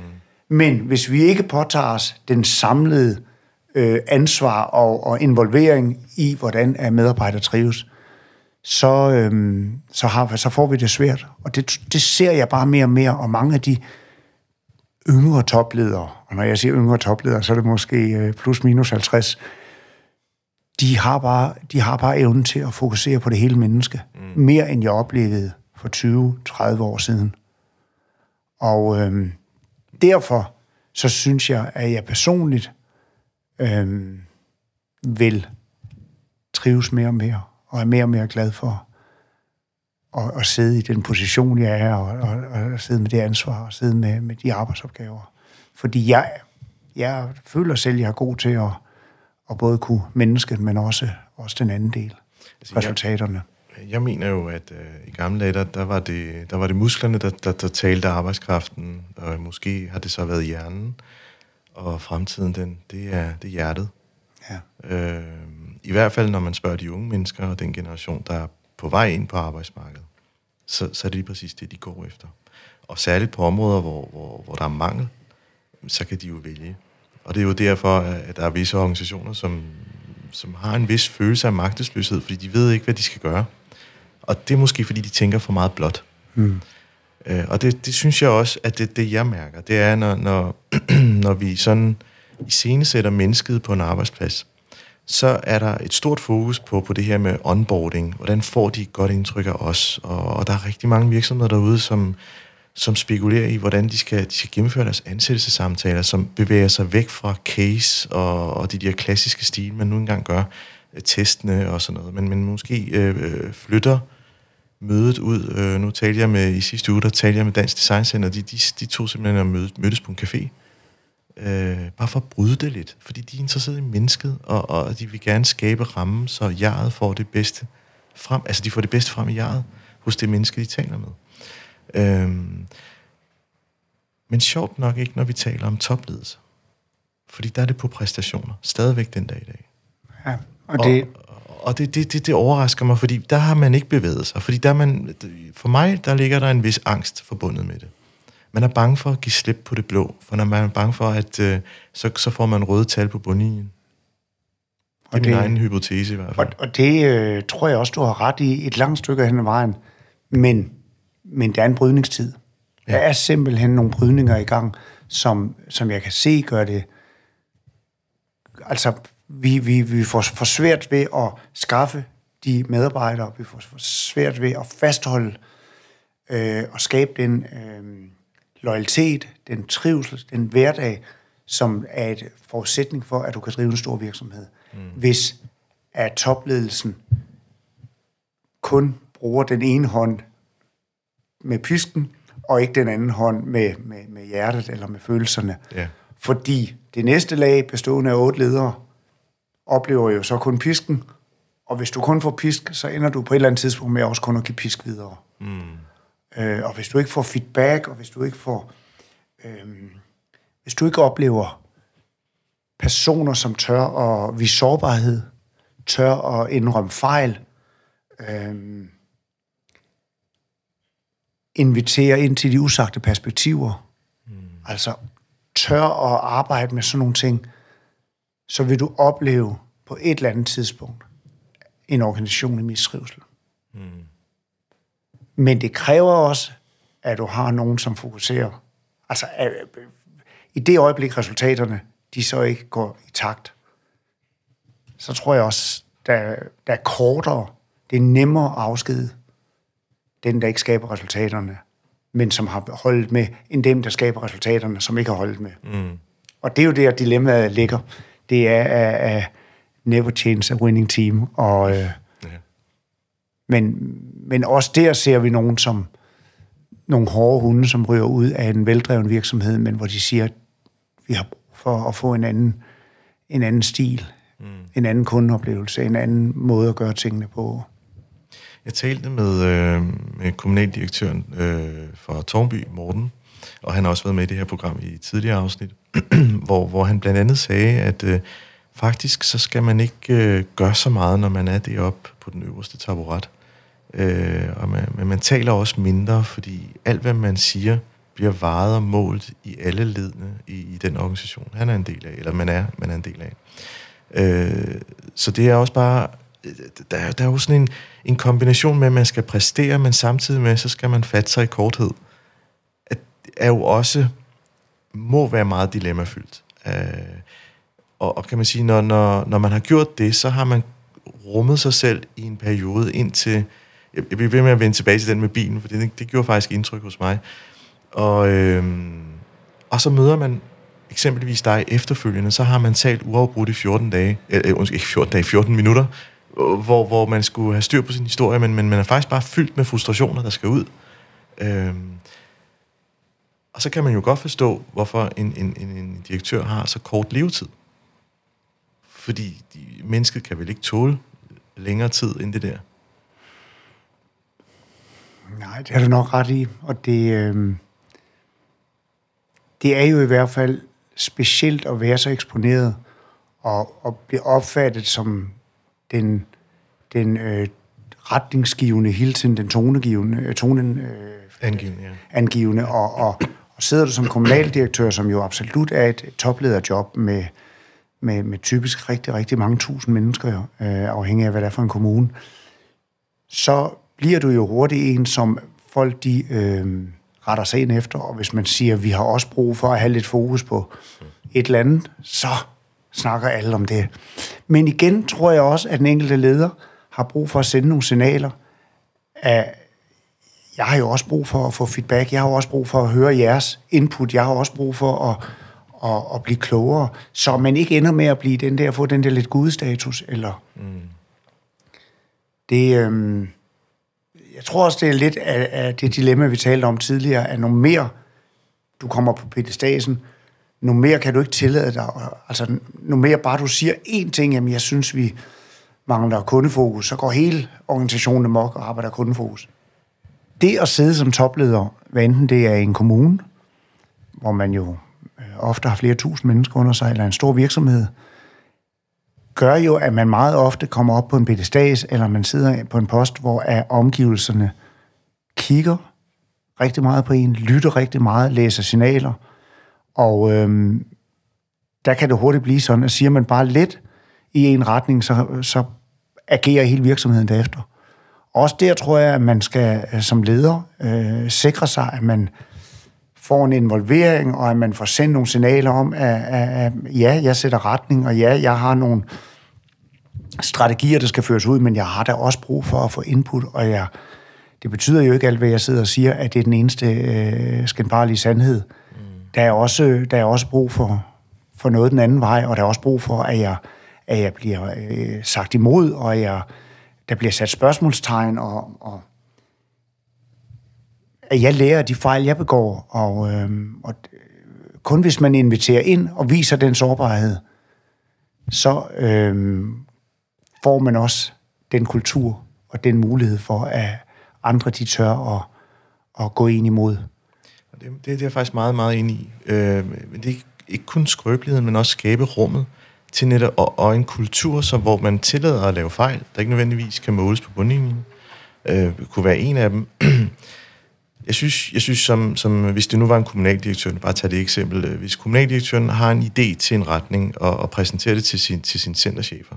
[SPEAKER 2] Men hvis vi ikke påtager os den samlede øh, ansvar og, og involvering i, hvordan medarbejdere trives, så, øhm, så, har, så får vi det svært. Og det, det ser jeg bare mere og mere, og mange af de yngre topledere, og når jeg siger yngre topledere, så er det måske øh, plus minus 50, de har, bare, de har bare evnen til at fokusere på det hele menneske. Mm. Mere end jeg oplevede for 20-30 år siden. Og øhm, derfor så synes jeg, at jeg personligt øhm, vil trives mere og mere og er mere og mere glad for at, at sidde i den position, jeg er, og, og, og sidde med det ansvar, og sidde med, med de arbejdsopgaver. Fordi jeg, jeg føler selv, at jeg er god til at, at både kunne mennesket, men også, også den anden del, altså, resultaterne.
[SPEAKER 1] Jeg, jeg mener jo, at øh, i gamle dage, der, der, var det, der var det musklerne, der, der, der talte arbejdskraften, og måske har det så været hjernen, og fremtiden, den, det, er, det er hjertet. Ja. Øh, i hvert fald når man spørger de unge mennesker og den generation, der er på vej ind på arbejdsmarkedet, så, så er det lige præcis det, de går efter. Og særligt på områder, hvor, hvor, hvor der er mangel, så kan de jo vælge. Og det er jo derfor, at der er visse organisationer, som, som har en vis følelse af magtesløshed, fordi de ved ikke, hvad de skal gøre. Og det er måske, fordi de tænker for meget blot. Mm. Øh, og det, det synes jeg også, at det, det jeg mærker, det er, når, når, (clears throat) når vi sådan iscenesætter mennesket på en arbejdsplads, så er der et stort fokus på, på det her med onboarding. Hvordan får de et godt indtryk af os? Og, og der er rigtig mange virksomheder derude, som, som spekulerer i, hvordan de skal, de skal gennemføre deres ansættelsessamtaler, som bevæger sig væk fra case og, og de der klassiske stil, man nu engang gør, øh, testene og sådan noget, men, men måske øh, øh, flytter mødet ud. Øh, nu talte jeg med, i sidste uge, der talte jeg med Dansk Design Center, de, de, de to simpelthen mød, mødtes på en café, øh, bare for at bryde det lidt, fordi de er interesseret i mennesket, og, og de vil gerne skabe rammen, så jeget får det bedste frem, altså de får det bedste frem i jeget, hos det menneske, de taler med. Øh, men sjovt nok ikke, når vi taler om topledelse. Fordi der er det på præstationer, stadigvæk den dag i dag.
[SPEAKER 2] Ja, og det...
[SPEAKER 1] Og, og det, det, det, det overrasker mig, fordi der har man ikke bevæget sig. Fordi der man, for mig, der ligger der en vis angst forbundet med det. Man er bange for at give slip på det blå, for når man er bange for, at øh, så, så får man røde tal på bundlinjen. Det er og min det, egen hypotese i hvert fald.
[SPEAKER 2] Og, og det øh, tror jeg også, du har ret i et langt stykke hen ad vejen. Men, men der er en brydningstid. Ja. Der er simpelthen nogle brydninger i gang, som, som jeg kan se gør det altså, vi, vi, vi får for svært ved at skaffe de medarbejdere, vi får for svært ved at fastholde øh, og skabe den øh, loyalitet, den trivsel, den hverdag, som er et forudsætning for, at du kan drive en stor virksomhed. Mm. Hvis at topledelsen kun bruger den ene hånd med pisken, og ikke den anden hånd med, med, med hjertet eller med følelserne.
[SPEAKER 1] Ja.
[SPEAKER 2] Fordi det næste lag, bestående af otte ledere, oplever jo så kun pisken, og hvis du kun får pisk, så ender du på et eller andet tidspunkt med også kun at give pisk videre. Mm. Øh, og hvis du ikke får feedback, og hvis du ikke får... Øh, hvis du ikke oplever personer, som tør at vise sårbarhed, tør at indrømme fejl, øh, invitere ind til de usagte perspektiver, mm. altså tør at arbejde med sådan nogle ting, så vil du opleve på et eller andet tidspunkt en organisation i mistrivsel. Mm. Men det kræver også, at du har nogen, som fokuserer. Altså, i det øjeblik resultaterne, de så ikke går i takt, så tror jeg også, der, der er kortere, det er nemmere at afskede den, der ikke skaber resultaterne, men som har holdt med, end dem, der skaber resultaterne, som ikke har holdt med. Mm. Og det er jo der, dilemmaet ligger. Det er at never change a winning team. Og, øh, ja. Men, men også der ser vi nogen som nogle hårde hunde, som ryger ud af en veldreven virksomhed, men hvor de siger, at vi har brug for at få en anden, en anden stil, mm. en anden kundeoplevelse, en anden måde at gøre tingene på.
[SPEAKER 1] Jeg talte med, øh, med kommunaldirektøren øh, fra Tornby, Morten, og han har også været med i det her program i tidligere afsnit, (clears throat) hvor, hvor han blandt andet sagde, at øh, faktisk så skal man ikke øh, gøre så meget, når man er deroppe på den øverste taburet. Øh, og man, men man taler også mindre, fordi alt, hvad man siger, bliver varet og målt i alle ledene i, i den organisation, han er en del af, eller man er, man er en del af. Øh, så det er også bare, der, der er jo sådan en, en kombination med, at man skal præstere, men samtidig med, så skal man fatte sig i korthed. At er jo også, må være meget dilemmafyldt. Øh, og, og kan man sige, når, når, når man har gjort det, så har man rummet sig selv i en periode indtil, jeg, jeg bliver ved med at vende tilbage til den med bilen, for det, det gjorde faktisk indtryk hos mig. Og, øh, og så møder man eksempelvis dig efterfølgende, så har man talt uafbrudt i 14 dage, øh, øh ikke 14 dage, 14 minutter, hvor, hvor man skulle have styr på sin historie, men, men man er faktisk bare fyldt med frustrationer, der skal ud. Øh, og så kan man jo godt forstå, hvorfor en, en, en, en direktør har så kort levetid. Fordi de, mennesket kan vel ikke tåle længere tid end det der?
[SPEAKER 2] Nej, det er du nok ret i. Og det, øh, det er jo i hvert fald specielt at være så eksponeret og, og blive opfattet som den, den øh, retningsgivende, hele tiden den tonegivende, øh, tonen, øh,
[SPEAKER 1] angivende, ja.
[SPEAKER 2] angivende og, og, og sidder du som kommunaldirektør, som jo absolut er et toplederjob med, med, med typisk rigtig, rigtig mange tusind mennesker, øh, afhængig af, hvad det er for en kommune, så bliver du jo hurtigt en, som folk de øh, retter sig ind efter, og hvis man siger, at vi har også brug for at have lidt fokus på et eller andet, så snakker alle om det. Men igen tror jeg også, at den enkelte leder har brug for at sende nogle signaler. Af, jeg har jo også brug for at få feedback. Jeg har også brug for at høre jeres input. Jeg har også brug for at, at, at blive klogere, så man ikke ender med at blive den der, få den der lidt gudstatus, eller... Mm. Det, øhm, jeg tror også, det er lidt af, af det dilemma, vi talte om tidligere, at når mere du kommer på pedestasen, nu mere kan du ikke tillade dig. Altså, nu mere bare du siger én ting, jamen jeg synes, vi mangler kundefokus, så går hele organisationen amok og arbejder kundefokus. Det at sidde som topleder, hvad enten det er i en kommune, hvor man jo øh, ofte har flere tusind mennesker under sig, eller en stor virksomhed, gør jo, at man meget ofte kommer op på en pedestas, eller man sidder på en post, hvor er omgivelserne kigger rigtig meget på en, lytter rigtig meget, læser signaler – og øhm, der kan det hurtigt blive sådan, at siger man bare lidt i en retning, så, så agerer hele virksomheden derefter. Også der tror jeg, at man skal øh, som leder øh, sikre sig, at man får en involvering, og at man får sendt nogle signaler om, at, at, at ja, jeg sætter retning, og ja, jeg har nogle strategier, der skal føres ud, men jeg har da også brug for at få input, og jeg, det betyder jo ikke alt, hvad jeg sidder og siger, at det er den eneste øh, skændbarlige sandhed. Mm. Der, er også, der er også brug for, for noget den anden vej, og der er også brug for, at jeg, at jeg bliver øh, sagt imod, og jeg, der bliver sat spørgsmålstegn, og, og at jeg lærer de fejl, jeg begår, og, øh, og kun hvis man inviterer ind og viser den sårbarhed, så øh, får man også den kultur og den mulighed for, at andre de tør at, at gå ind imod.
[SPEAKER 1] Det, det, det er jeg faktisk meget, meget enig i. Øh, men det er ikke, ikke kun skrøbeligheden, men også skabe rummet til netop, og, og en kultur, som, hvor man tillader at lave fejl, der ikke nødvendigvis kan måles på bundlinjen, øh, kunne være en af dem. (clears throat) jeg synes, jeg synes som, som, hvis det nu var en kommunaldirektør, bare tage det eksempel, øh, hvis kommunaldirektøren har en idé til en retning, og, og præsenterer det til, sin, til sine centerchefer,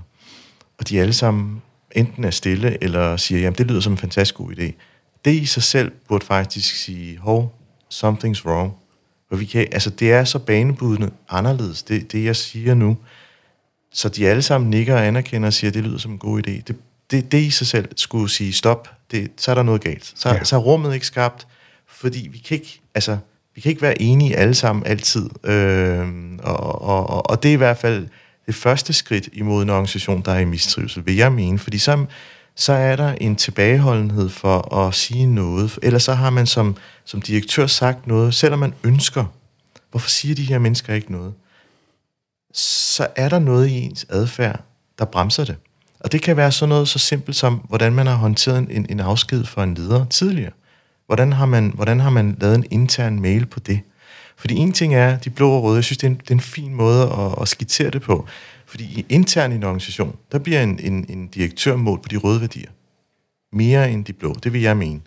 [SPEAKER 1] og de alle sammen enten er stille, eller siger, jamen det lyder som en fantastisk god idé, det i sig selv burde faktisk sige, hov, something's wrong. For vi kan, altså det er så banebudende anderledes, det, det jeg siger nu, så de alle sammen nikker og anerkender og siger, det lyder som en god idé. Det, det, det i sig selv skulle sige stop, det, så er der noget galt. Så, ja. så er rummet ikke skabt, fordi vi kan ikke, altså, vi kan ikke være enige alle sammen altid. Øh, og, og, og, og det er i hvert fald det første skridt imod en organisation, der er i mistrivsel, vil jeg mene. Fordi så, så er der en tilbageholdenhed for at sige noget. Eller så har man som, som direktør sagt noget, selvom man ønsker. Hvorfor siger de her mennesker ikke noget? Så er der noget i ens adfærd, der bremser det. Og det kan være sådan noget så simpelt som, hvordan man har håndteret en, en afsked for en leder tidligere. Hvordan har, man, hvordan har man lavet en intern mail på det? Fordi en ting er de blå og røde. Jeg synes, det er en, det er en fin måde at, at skitsere det på. Fordi internt i en organisation, der bliver en, en, en direktør målt på de røde værdier. Mere end de blå, det vil jeg mene.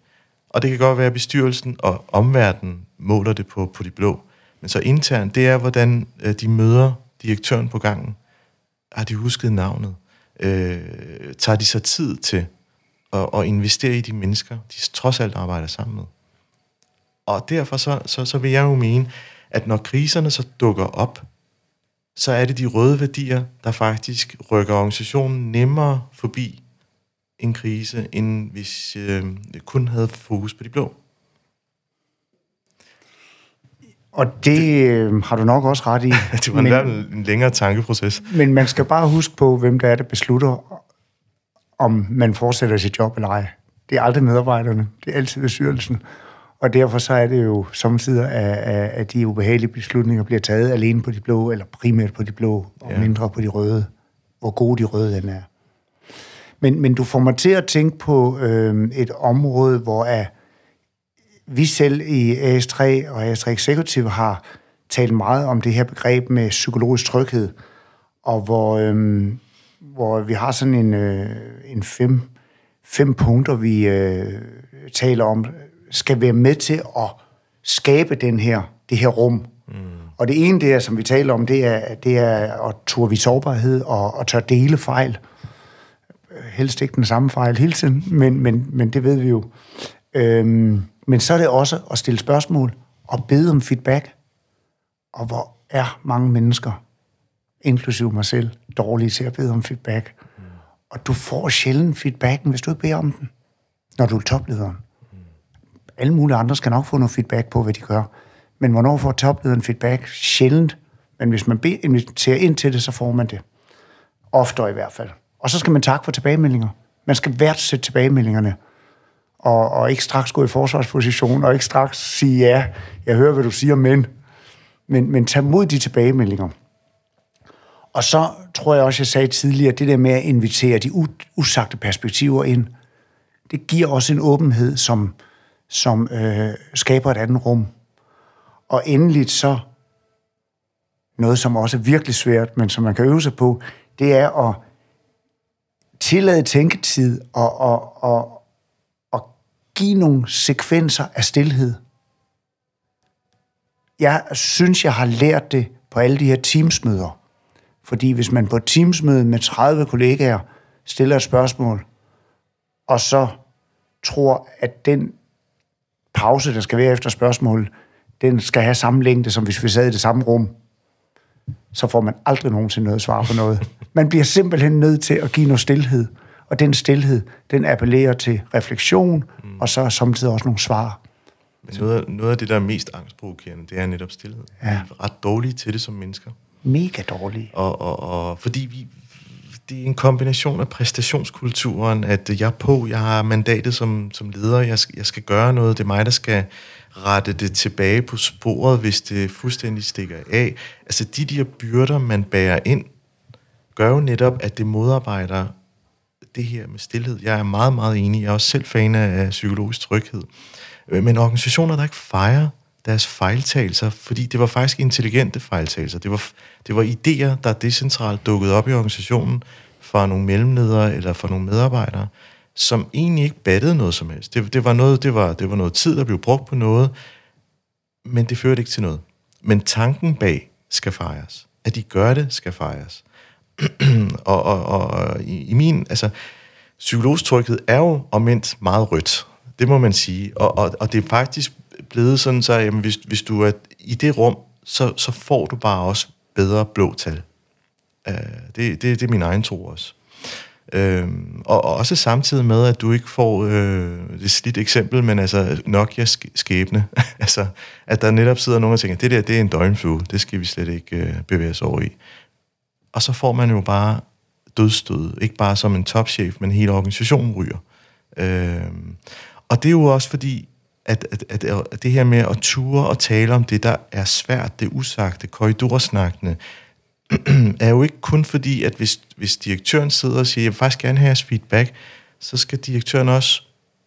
[SPEAKER 1] Og det kan godt være, at bestyrelsen og omverdenen måler det på, på de blå. Men så internt, det er, hvordan øh, de møder direktøren på gangen. Har de husket navnet? Øh, tager de sig tid til at, at investere i de mennesker, de trods alt arbejder sammen med? Og derfor så, så, så vil jeg jo mene, at når kriserne så dukker op, så er det de røde værdier, der faktisk rykker organisationen nemmere forbi en krise, end hvis øh, kun havde fokus på de blå.
[SPEAKER 2] Og det øh, har du nok også ret i. (laughs)
[SPEAKER 1] det var men, en længere tankeproces.
[SPEAKER 2] Men man skal bare huske på, hvem der er, der beslutter, om man fortsætter sit job eller ej. Det er aldrig medarbejderne, det er altid bestyrelsen. Og derfor så er det jo samtidig, at, at de ubehagelige beslutninger bliver taget alene på de blå, eller primært på de blå, og ja. mindre på de røde. Hvor gode de røde den er. Men, men du får mig til at tænke på øh, et område, hvor at vi selv i AS3 og AS3 Executive har talt meget om det her begreb med psykologisk tryghed, og hvor, øh, hvor vi har sådan en, øh, en fem, fem punkter, vi øh, taler om, skal være med til at skabe den her, det her rum. Mm. Og det ene, det er, som vi taler om, det er, det er at turde vi sårbarhed og, og tør dele fejl. Helst ikke den samme fejl hele tiden, men, men, men det ved vi jo. Øhm, men så er det også at stille spørgsmål og bede om feedback. Og hvor er mange mennesker, inklusive mig selv, dårlige til at bede om feedback. Mm. Og du får sjældent feedbacken, hvis du ikke beder om den, når du er toplederen alle mulige andre skal nok få noget feedback på, hvad de gør. Men hvornår får toplederen feedback? Sjældent. Men hvis man inviterer ind til det, så får man det. Ofte i hvert fald. Og så skal man takke for tilbagemeldinger. Man skal værdsætte tilbagemeldingerne. Og, og ikke straks gå i forsvarsposition, og ikke straks sige ja, jeg hører, hvad du siger, men, men, men tag mod de tilbagemeldinger. Og så tror jeg også, jeg sagde tidligere, det der med at invitere de usagte perspektiver ind, det giver også en åbenhed, som, som øh, skaber et andet rum. Og endeligt så, noget som også er virkelig svært, men som man kan øve sig på, det er at tillade tænketid og, og, og, og give nogle sekvenser af stillhed. Jeg synes, jeg har lært det på alle de her teamsmøder. Fordi hvis man på et teamsmøde med 30 kollegaer stiller et spørgsmål, og så tror, at den pause, der skal være efter spørgsmålet, den skal have samme længde, som hvis vi sad i det samme rum, så får man aldrig nogensinde noget svar på noget. Man bliver simpelthen nødt til at give noget stillhed. Og den stillhed, den appellerer til refleksion, mm. og så er samtidig også nogle svar.
[SPEAKER 1] Men noget, af, noget af det, der er mest angstprovokerende, det er netop stillhed. Ja. Vi er ret dårlige til det som mennesker.
[SPEAKER 2] Mega dårlige.
[SPEAKER 1] Og, og, og fordi vi, det er en kombination af præstationskulturen, at øh, jeg er på, jeg har mandatet som, som leder, jeg skal, jeg skal gøre noget, det er mig, der skal rette det tilbage på sporet, hvis det fuldstændig stikker af. Altså de der byrder, man bærer ind, gør jo netop, at det modarbejder det her med stillhed. Jeg er meget, meget enig. Jeg er også selv fan af psykologisk tryghed. Øh, men organisationer, der ikke fejrer deres fejltagelser, fordi det var faktisk intelligente fejltagelser. Det var, det var idéer, der decentralt dukkede op i organisationen fra nogle mellemledere eller fra nogle medarbejdere, som egentlig ikke battede noget som helst. Det, det, var noget, det, var, det var noget tid, der blev brugt på noget, men det førte ikke til noget. Men tanken bag skal fejres. At de gør det, skal fejres. (clears throat) og, og, og i, i min, altså, psykologisk tryghed er jo omvendt meget rødt. Det må man sige. Og, og, og det er faktisk blevet sådan, så jamen, hvis, hvis du er i det rum, så, så får du bare også bedre blå tal. Uh, det, det, det er min egen tro også. Uh, og, og også samtidig med, at du ikke får, uh, det er slidt eksempel, men altså Nokia skæbne, (laughs) altså at der netop sidder nogen og tænker, det der, det er en døgnflue, det skal vi slet ikke uh, bevæge os over i. Og så får man jo bare dødstød, ikke bare som en topchef, men hele organisationen ryger. Uh, og det er jo også fordi, at, at, at, at det her med at ture og tale om det, der er svært, det usagte, korridorsnakkende, (clears throat) er jo ikke kun fordi, at hvis, hvis direktøren sidder og siger, jeg vil faktisk gerne have jeres feedback, så skal direktøren også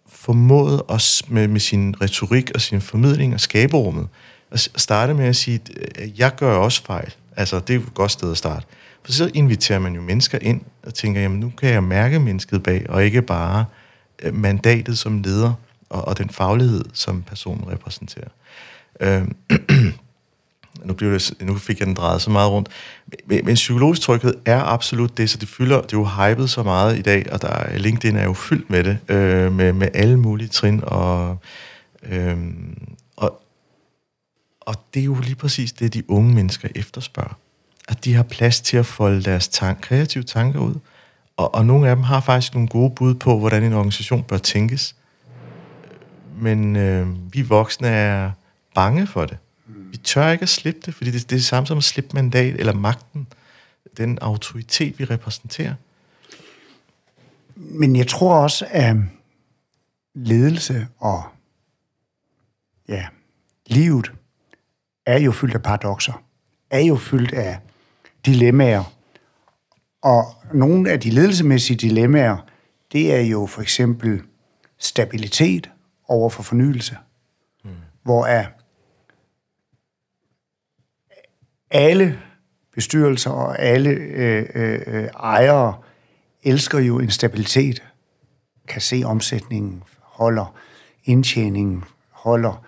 [SPEAKER 1] formået os med, med sin retorik og sin formidling og skabe rummet. Og starte med at sige, at jeg gør også fejl. Altså, det er et godt sted at starte. For så inviterer man jo mennesker ind og tænker, jamen nu kan jeg mærke mennesket bag, og ikke bare øh, mandatet som leder og, og den faglighed, som personen repræsenterer. Øh, (clears throat) nu, bliver det, nu fik jeg den drejet så meget rundt. Men, men psykologisk tryghed er absolut det, så det fylder, det er jo hypet så meget i dag, og der er, LinkedIn er jo fyldt med det, øh, med, med alle mulige trin, og, øh, og, og det er jo lige præcis det, de unge mennesker efterspørger. At de har plads til at folde deres tank, kreative tanker ud, og, og nogle af dem har faktisk nogle gode bud på, hvordan en organisation bør tænkes men øh, vi voksne er bange for det. Vi tør ikke at slippe det, fordi det, det er det samme som at slippe mandat eller magten, den autoritet, vi repræsenterer.
[SPEAKER 2] Men jeg tror også, at ledelse og ja, livet er jo fyldt af paradoxer, er jo fyldt af dilemmaer. Og nogle af de ledelsesmæssige dilemmaer, det er jo for eksempel stabilitet, over for fornyelse, mm. hvor er alle bestyrelser og alle øh, øh, øh, ejere elsker jo en stabilitet, kan se omsætningen, holder indtjeningen, holder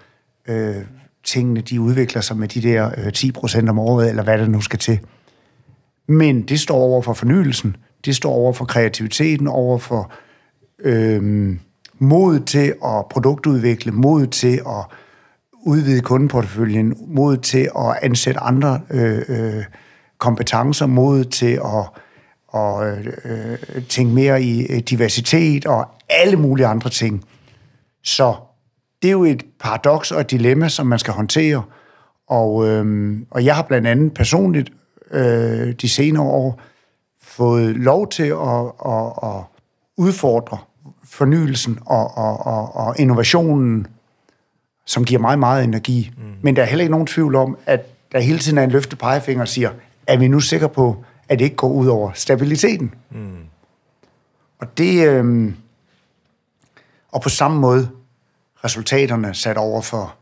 [SPEAKER 2] øh, tingene, de udvikler sig med de der øh, 10 procent om året, eller hvad det nu skal til. Men det står over for fornyelsen, det står over for kreativiteten, over for øh, mod til at produktudvikle, mod til at udvide kundeporteføljen, mod til at ansætte andre øh, øh, kompetencer, mod til at og, øh, tænke mere i øh, diversitet og alle mulige andre ting. Så det er jo et paradoks og et dilemma, som man skal håndtere. Og, øh, og jeg har blandt andet personligt øh, de senere år fået lov til at, at, at udfordre fornyelsen og, og, og, og innovationen, som giver meget, meget energi. Mm. Men der er heller ikke nogen tvivl om, at der hele tiden er en løftet pegefinger og siger, er vi nu sikre på, at det ikke går ud over stabiliteten? Mm. Og det... Øh, og på samme måde resultaterne sat over for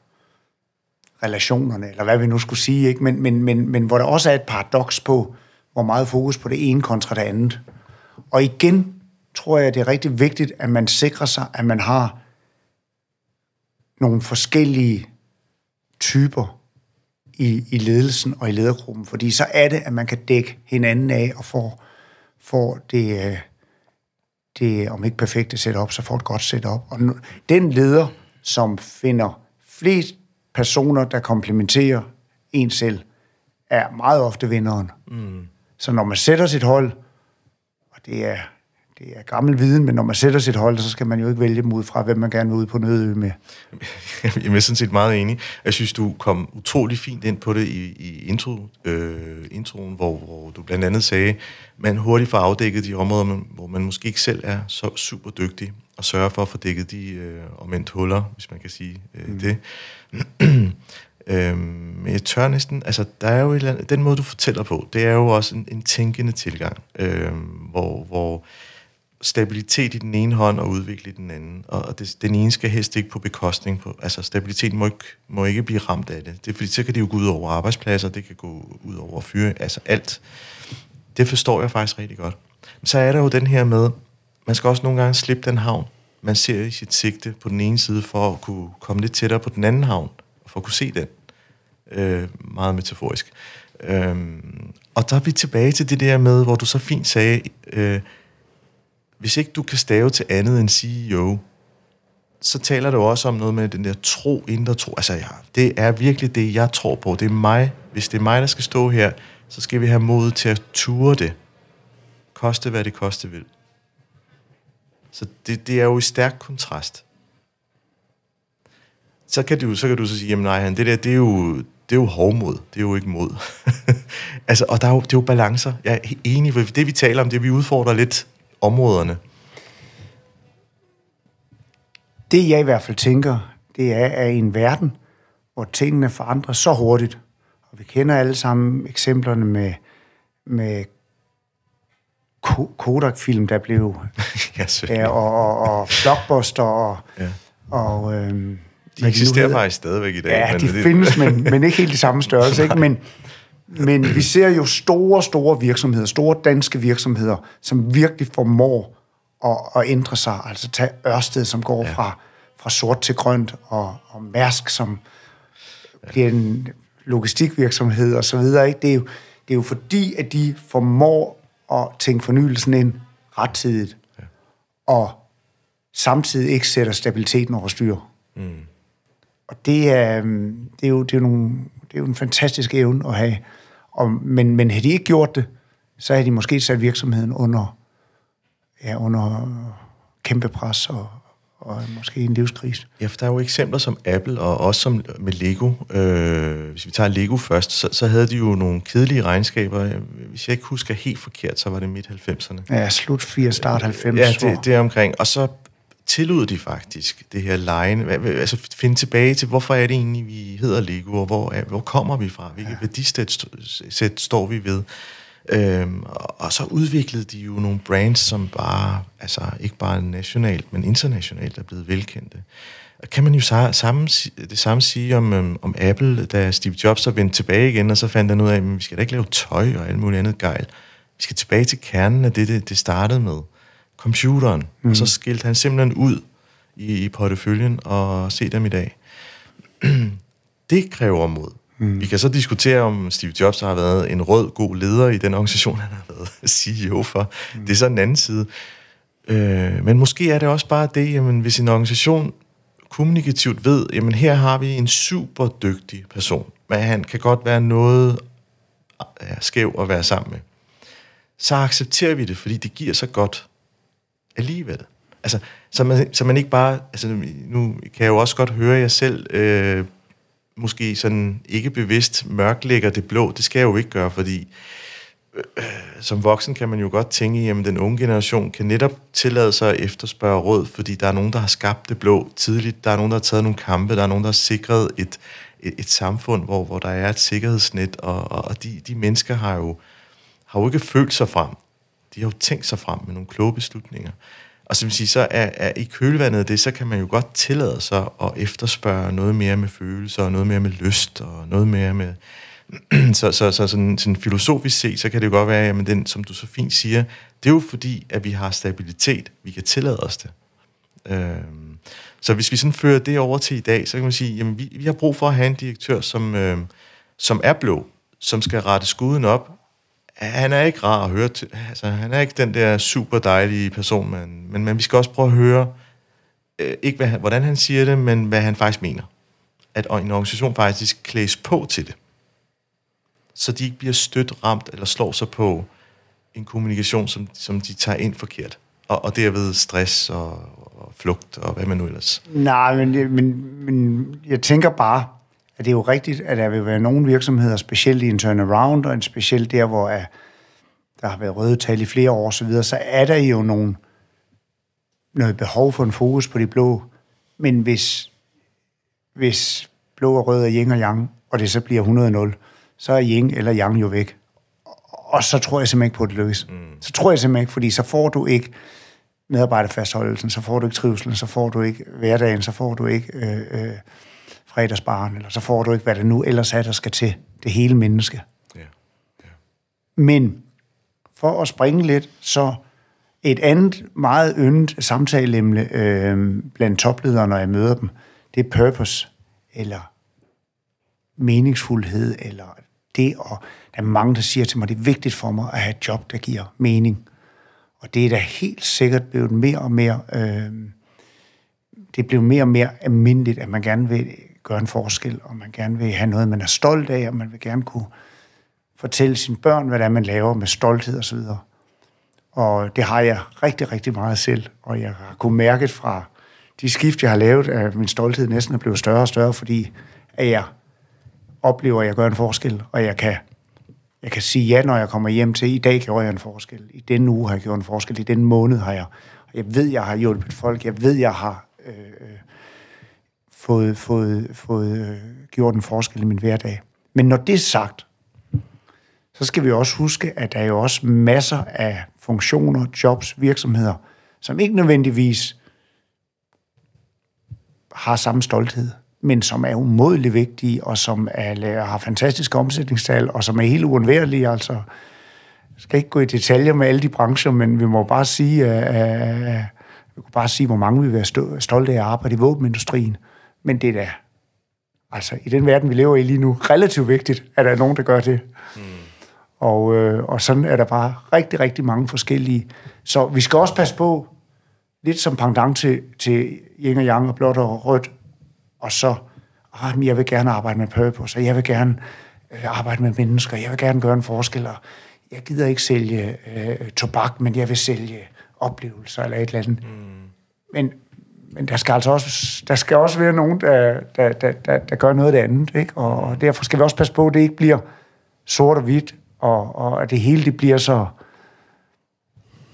[SPEAKER 2] relationerne, eller hvad vi nu skulle sige, ikke? Men, men, men, men hvor der også er et paradoks på, hvor meget fokus på det ene kontra det andet. Og igen tror jeg, det er rigtig vigtigt, at man sikrer sig, at man har nogle forskellige typer i, i ledelsen og i ledergruppen, fordi så er det, at man kan dække hinanden af og får, får det, øh, det, om ikke perfekte setup, så får et godt setup. Og den leder, som finder flest personer, der komplementerer en selv, er meget ofte vinderen. Mm. Så når man sætter sit hold, og det er, det er gammel viden, men når man sætter sit hold, så skal man jo ikke vælge dem ud fra, hvem man gerne vil ud på nødø med. (laughs)
[SPEAKER 1] Jeg er sådan set meget enig. Jeg synes, du kom utrolig fint ind på det i, i intro, øh, introen, hvor, hvor du blandt andet sagde, man hurtigt får afdækket de områder, hvor man måske ikke selv er så super dygtig, og sørger for at få dækket de øh, omvendt huller, hvis man kan sige øh, mm. det. (clears throat) øhm, men jeg tør næsten, altså der er jo et eller andet, den måde, du fortæller på, det er jo også en, en tænkende tilgang, øh, hvor, hvor stabilitet i den ene hånd og udvikle i den anden. Og det, den ene skal helst ikke på bekostning. På, altså stabiliteten må ikke, må ikke blive ramt af det. Det fordi, så kan det jo gå ud over arbejdspladser, det kan gå ud over fyre, altså alt. Det forstår jeg faktisk rigtig godt. Men så er der jo den her med, man skal også nogle gange slippe den havn, man ser i sit sigte på den ene side, for at kunne komme lidt tættere på den anden havn, for at kunne se den. Øh, meget metaforisk. Øh, og der er vi tilbage til det der med, hvor du så fint sagde, øh, hvis ikke du kan stave til andet end CEO, så taler du også om noget med den der tro, indre tro. Altså, ja, det er virkelig det, jeg tror på. Det er mig. Hvis det er mig, der skal stå her, så skal vi have mod til at ture det. Koste, hvad det koste vil. Så det, det er jo i stærk kontrast. Så kan du, så kan du så sige, jamen nej, det der, det er jo, det er jo hovmod. Det er jo ikke mod. (laughs) altså, og der er jo, det er jo balancer. Jeg er enig, for det vi taler om, det vi udfordrer lidt områderne?
[SPEAKER 2] Det jeg i hvert fald tænker, det er, at i en verden, hvor tingene forandrer så hurtigt, og vi kender alle sammen eksemplerne med, med Kodak-film, der blev... (laughs)
[SPEAKER 1] ja,
[SPEAKER 2] ja, og, og, og Blockbuster, og... Ja. og
[SPEAKER 1] øhm, de eksisterer faktisk stadigvæk i dag.
[SPEAKER 2] Ja, men de det... findes, men, men ikke helt i samme størrelse. (laughs) ikke? Men, men vi ser jo store, store virksomheder, store danske virksomheder, som virkelig formår at, at ændre sig. Altså tage Ørsted, som går ja. fra, fra sort til grønt, og, og Mærsk, som bliver en logistikvirksomhed og så videre. Ikke? Det, er jo, det er jo fordi, at de formår at tænke fornyelsen ind rettidigt, ja. og samtidig ikke sætter stabiliteten over styr. Mm. Og det er, det, er jo, det, er jo nogle, det er jo en fantastisk evne at have. Og, men, men havde de ikke gjort det, så havde de måske sat virksomheden under, ja, under kæmpe pres og, og måske en livskrise.
[SPEAKER 1] Ja, for der er jo eksempler som Apple, og også som med Lego. Øh, hvis vi tager Lego først, så, så havde de jo nogle kedelige regnskaber. Hvis jeg ikke husker helt forkert, så var det midt 90'erne.
[SPEAKER 2] Ja, slut 80, start 90.
[SPEAKER 1] Ja, det, det er omkring. Og så tillod de faktisk det her line, altså finde tilbage til, hvorfor er det egentlig, vi hedder Lego, og hvor, er, hvor kommer vi fra, hvilket ja. værdisæt står vi ved. Øhm, og, og så udviklede de jo nogle brands, som bare, altså ikke bare nationalt, men internationalt er blevet velkendte. Og kan man jo samme, det samme sige om, øhm, om Apple, da Steve Jobs så vendte tilbage igen, og så fandt han ud af, at vi skal da ikke lave tøj og alt muligt andet gejl. Vi skal tilbage til kernen af det, det, det startede med computeren, mm. og så skilte han simpelthen ud i, i porteføljen og se dem i dag. (clears throat) det kræver mod. Mm. Vi kan så diskutere, om Steve Jobs har været en rød, god leder i den organisation, han har været (laughs) CEO for. Mm. Det er så en anden side. Øh, men måske er det også bare det, jamen, hvis en organisation kommunikativt ved, jamen her har vi en super dygtig person, men han kan godt være noget ja, skæv at være sammen med. Så accepterer vi det, fordi det giver så godt alligevel. Altså, så man, så man ikke bare... Altså, nu kan jeg jo også godt høre jer selv... Øh, måske sådan ikke bevidst mørklægger det blå. Det skal jeg jo ikke gøre, fordi øh, øh som voksen kan man jo godt tænke, at den unge generation kan netop tillade sig at efterspørge råd, fordi der er nogen, der har skabt det blå tidligt. Der er nogen, der har taget nogle kampe. Der er nogen, der har sikret et, et, et samfund, hvor, hvor der er et sikkerhedsnet, og, og de, de mennesker har jo, har jo ikke følt sig frem de har jo tænkt sig frem med nogle kloge beslutninger. Og som vil sige, så er, er i kølvandet af det, så kan man jo godt tillade sig at efterspørge noget mere med følelser, og noget mere med lyst, og noget mere med... (clears throat) så, så, så sådan, sådan filosofisk set, så kan det jo godt være, at den, som du så fint siger, det er jo fordi, at vi har stabilitet. Vi kan tillade os det. Øhm, så hvis vi sådan fører det over til i dag, så kan man sige, jamen vi, vi har brug for at have en direktør, som, øh, som er blå, som skal rette skuden op, han er ikke rar at høre til. Altså, han er ikke den der super dejlige person, men, men, men vi skal også prøve at høre, øh, ikke hvad, hvordan han siger det, men hvad han faktisk mener. at en organisation faktisk klædes på til det. Så de ikke bliver stødt, ramt eller slår sig på en kommunikation, som, som de tager ind forkert. Og, og derved stress og, og flugt og hvad man nu ellers.
[SPEAKER 2] Nej, men, men, men jeg tænker bare, at det er jo rigtigt, at der vil være nogle virksomheder, specielt i en turnaround, og en specielt der, hvor er, der har været røde tal i flere år osv., så, så er der jo nogle, noget behov for en fokus på de blå. Men hvis, hvis blå og rød er yin og yang, og det så bliver 100-0, så er yin eller yang jo væk. Og så tror jeg simpelthen ikke på, at det lykkes. Mm. Så tror jeg simpelthen ikke, fordi så får du ikke medarbejderfastholdelsen, så får du ikke trivselen, så får du ikke hverdagen, så får du ikke øh, øh, fredagsbaren, eller så får du ikke, hvad det nu ellers er, der skal til det hele menneske.
[SPEAKER 1] Ja. ja.
[SPEAKER 2] Men for at springe lidt, så et andet meget yndet samtaleemne øh, blandt topledere, når jeg møder dem, det er purpose, eller meningsfuldhed, eller det, og der er mange, der siger til mig, det er vigtigt for mig at have et job, der giver mening. Og det er da helt sikkert blevet mere og mere, øh, det bliver mere og mere almindeligt, at man gerne vil gøre en forskel, og man gerne vil have noget, man er stolt af, og man vil gerne kunne fortælle sine børn, hvad det er, man laver med stolthed og så videre. Og det har jeg rigtig, rigtig meget selv, og jeg har kunnet mærke fra de skift, jeg har lavet, at min stolthed næsten er blevet større og større, fordi at jeg oplever, at jeg gør en forskel, og jeg kan, jeg kan sige ja, når jeg kommer hjem til, i dag gjorde jeg en forskel, i den uge har jeg gjort en forskel, i den måned har jeg, jeg ved, jeg har hjulpet folk, jeg ved, jeg har øh, øh fået, fået, fået øh, gjort en forskel i min hverdag. Men når det er sagt, så skal vi også huske, at der er jo også masser af funktioner, jobs, virksomheder, som ikke nødvendigvis har samme stolthed, men som er umådelig vigtige, og som er, har fantastiske omsætningstal, og som er helt uundværlige. Altså, jeg skal ikke gå i detaljer med alle de brancher, men vi må bare sige, at, vi kan bare sige, hvor mange vi vil være stolte af at arbejde i våbenindustrien. Men det er da, altså i den verden, vi lever i lige nu, relativt vigtigt, at der er nogen, der gør det. Mm. Og, øh, og sådan er der bare rigtig, rigtig mange forskellige. Så vi skal også passe på, lidt som pendant til, til yin og yang og blåt og rødt, og så, ah, jeg vil gerne arbejde med purpose, og jeg vil gerne øh, arbejde med mennesker, jeg vil gerne gøre en forskel, og jeg gider ikke sælge øh, tobak, men jeg vil sælge oplevelser eller et eller andet. Mm. Men, men der skal altså også, der skal også være nogen, der, der, der, der, der gør noget af det andet, ikke? Og, derfor skal vi også passe på, at det ikke bliver sort og hvidt, og, og at det hele det bliver så...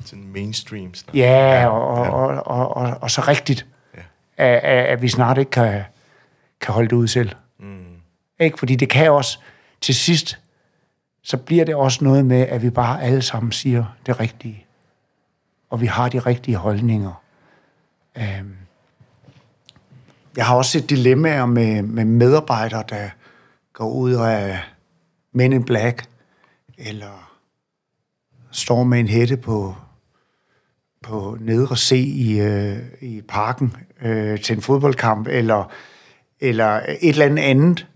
[SPEAKER 1] Sådan mainstream
[SPEAKER 2] snart. Ja, og, og, og, og, og, og så rigtigt, ja. at, at, at vi snart ikke kan, kan holde det ud selv. Mm. Ikke? Fordi det kan også, til sidst, så bliver det også noget med, at vi bare alle sammen siger det rigtige. Og vi har de rigtige holdninger. Øhm. Jeg har også set dilemmaer med, med medarbejdere, der går ud af Men in Black, eller står med en hætte på, på nedre C i, øh, i parken øh, til en fodboldkamp, eller, eller et eller andet andet,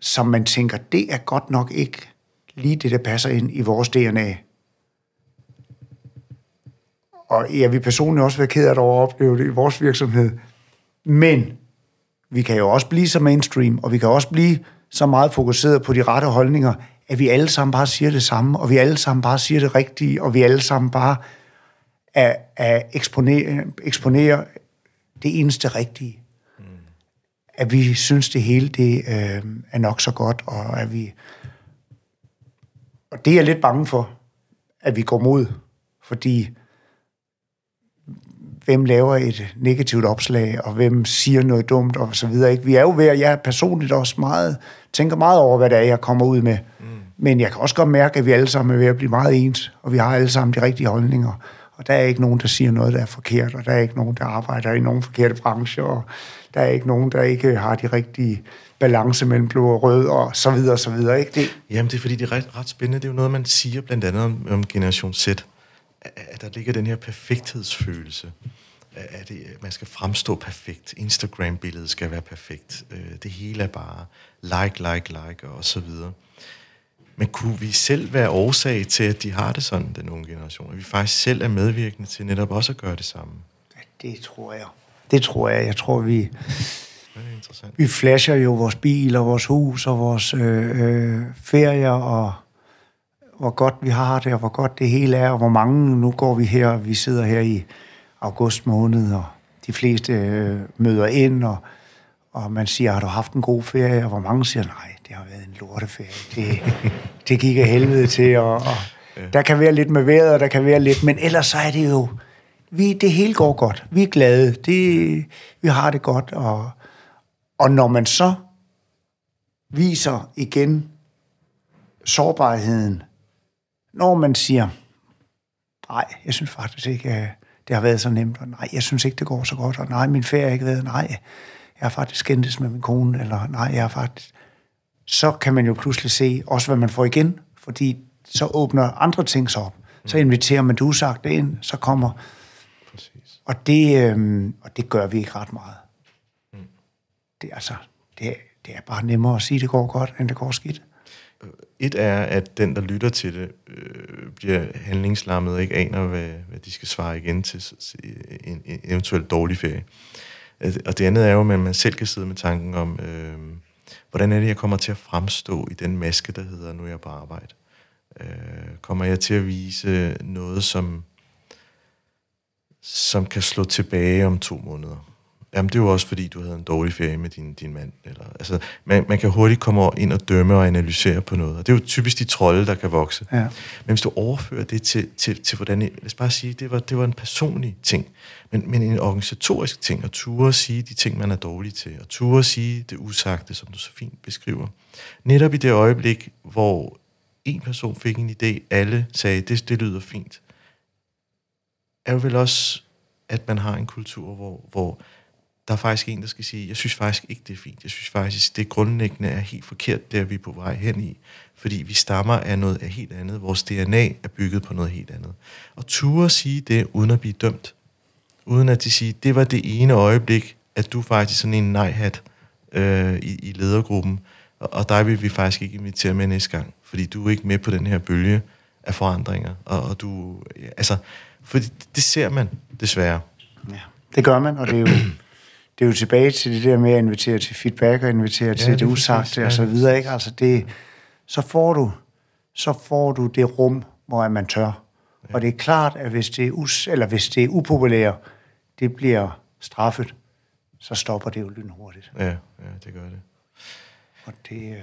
[SPEAKER 2] som man tænker, det er godt nok ikke lige det, der passer ind i vores DNA. Og jeg vil personligt også være ked af at opleve det i vores virksomhed. Men vi kan jo også blive så mainstream, og vi kan også blive så meget fokuseret på de rette holdninger, at vi alle sammen bare siger det samme, og vi alle sammen bare siger det rigtige, og vi alle sammen bare er, er eksponere, eksponere det eneste rigtige. Mm. At vi synes, det hele det, øh, er nok så godt, og at vi... Og det er jeg lidt bange for, at vi går mod, fordi hvem laver et negativt opslag, og hvem siger noget dumt, og så videre. Ikke? Vi er jo ved, at jeg personligt også meget, tænker meget over, hvad det er, jeg kommer ud med. Mm. Men jeg kan også godt mærke, at vi alle sammen er ved at blive meget ens, og vi har alle sammen de rigtige holdninger. Og der er ikke nogen, der siger noget, der er forkert, og der er ikke nogen, der arbejder i nogen forkerte brancher, og der er ikke nogen, der ikke har de rigtige balance mellem blå og rød, og så videre, og så videre. Ikke? Det...
[SPEAKER 1] Jamen, det er fordi, det er ret, ret spændende. Det er jo noget, man siger blandt andet om, om Generation Z, at der ligger den her perfekthedsfølelse. At det, man skal fremstå perfekt. Instagram-billedet skal være perfekt. Øh, det hele er bare like, like, like, og så videre. Men kunne vi selv være årsag til, at de har det sådan, den unge generation? At vi faktisk selv er medvirkende til netop også at gøre det samme?
[SPEAKER 2] Ja, det tror jeg. Det tror jeg. Jeg tror, vi...
[SPEAKER 1] interessant.
[SPEAKER 2] Vi flasher jo vores bil og vores hus og vores øh, øh, ferier og hvor godt vi har det, og hvor godt det hele er, og hvor mange, nu går vi her, vi sidder her i august måned, og de fleste øh, møder ind, og, og man siger, har du haft en god ferie? Og hvor mange siger, nej, det har været en lorteferie. Det, (laughs) det gik af helvede til, og, og der kan være lidt med vejret, og der kan være lidt, men ellers så er det jo, vi, det hele går godt. Vi er glade. Det, vi har det godt, og, og når man så viser igen sårbarheden, når man siger, nej, jeg synes faktisk ikke, at det har været så nemt, og nej, jeg synes ikke, det går så godt, og nej, min ferie har ikke været, nej, jeg har faktisk skændtes med min kone, eller nej, jeg har faktisk... Så kan man jo pludselig se også, hvad man får igen, fordi så åbner andre ting sig op. Så inviterer man du sagt det ind, så kommer...
[SPEAKER 1] Præcis.
[SPEAKER 2] Og det, øhm, og det gør vi ikke ret meget. Det, er altså, det, det er bare nemmere at sige, at det går godt, end det går skidt.
[SPEAKER 1] Et er, at den, der lytter til det, øh, bliver handlingslammet og ikke aner, hvad, hvad de skal svare igen til en, en eventuel dårlig ferie. Øh, og det andet er jo, at man selv kan sidde med tanken om, øh, hvordan er det, jeg kommer til at fremstå i den maske, der hedder, nu er jeg på arbejde. Øh, kommer jeg til at vise noget, som, som kan slå tilbage om to måneder? Jamen, det er jo også fordi, du havde en dårlig ferie med din, din mand. Eller, altså, man, man kan hurtigt komme ind og dømme og analysere på noget. Og det er jo typisk de trolde, der kan vokse.
[SPEAKER 2] Ja.
[SPEAKER 1] Men hvis du overfører det til, til, til hvordan... Lad os bare sige, det var, det var en personlig ting. Men, men en organisatorisk ting. At ture at sige de ting, man er dårlig til. Og ture at sige det usagte, som du så fint beskriver. Netop i det øjeblik, hvor en person fik en idé, alle sagde, det, det lyder fint. Er jo vel også, at man har en kultur, hvor, hvor der er faktisk en, der skal sige, jeg synes faktisk ikke, det er fint. Jeg synes faktisk, det grundlæggende er helt forkert, der vi er på vej hen i. Fordi vi stammer af noget af helt andet. Vores DNA er bygget på noget helt andet. Og ture sige det, uden at blive dømt. Uden at de siger, det var det ene øjeblik, at du faktisk sådan en nej-hat øh, i, i ledergruppen. Og, og dig vil vi faktisk ikke invitere med næste gang. Fordi du er ikke med på den her bølge af forandringer. Og, og du, ja, altså, fordi det ser man desværre.
[SPEAKER 2] Ja, det gør man, og det er jo, det er jo tilbage til det der med at invitere til feedback og invitere ja, til
[SPEAKER 1] det
[SPEAKER 2] det usagte
[SPEAKER 1] Ja,
[SPEAKER 2] og så
[SPEAKER 1] er
[SPEAKER 2] videre. Ikke? Altså det, så, får du, så får du det rum, hvor man tør. Ja. Og det er klart, at hvis det er, us, eller hvis det er upopulært, det bliver straffet, så stopper det jo lynhurtigt.
[SPEAKER 1] Ja, ja det gør det.
[SPEAKER 2] Og det,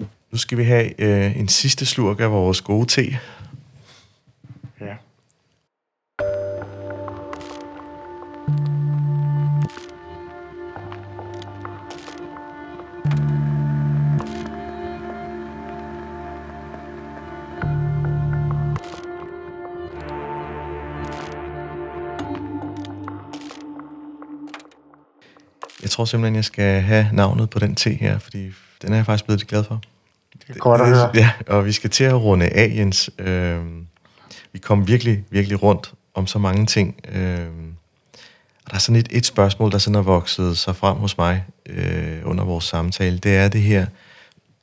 [SPEAKER 2] øh,
[SPEAKER 1] Nu skal vi have øh, en sidste slurk af vores gode te. Jeg tror simpelthen, jeg skal have navnet på den te her, fordi den er jeg faktisk blevet glad for.
[SPEAKER 2] Det er godt at høre.
[SPEAKER 1] Ja, og vi skal til at runde af, Jens. Øh, vi kom virkelig, virkelig rundt om så mange ting. Øh, og der er sådan et, et spørgsmål, der sådan er vokset sig frem hos mig øh, under vores samtale. Det er det her,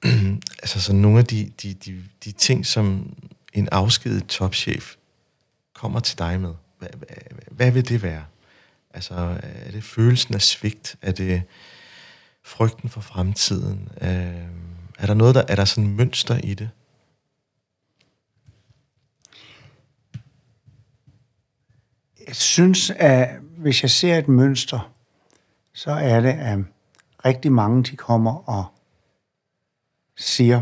[SPEAKER 1] (clears throat) altså sådan nogle af de, de, de, de ting, som en afskedet topchef kommer til dig med. Hvad, hvad, hvad vil det være? Altså, er det følelsen af svigt? Er det frygten for fremtiden? Øh, er der noget, der er der sådan et mønster i det?
[SPEAKER 2] Jeg synes, at hvis jeg ser et mønster, så er det, at rigtig mange de kommer og siger,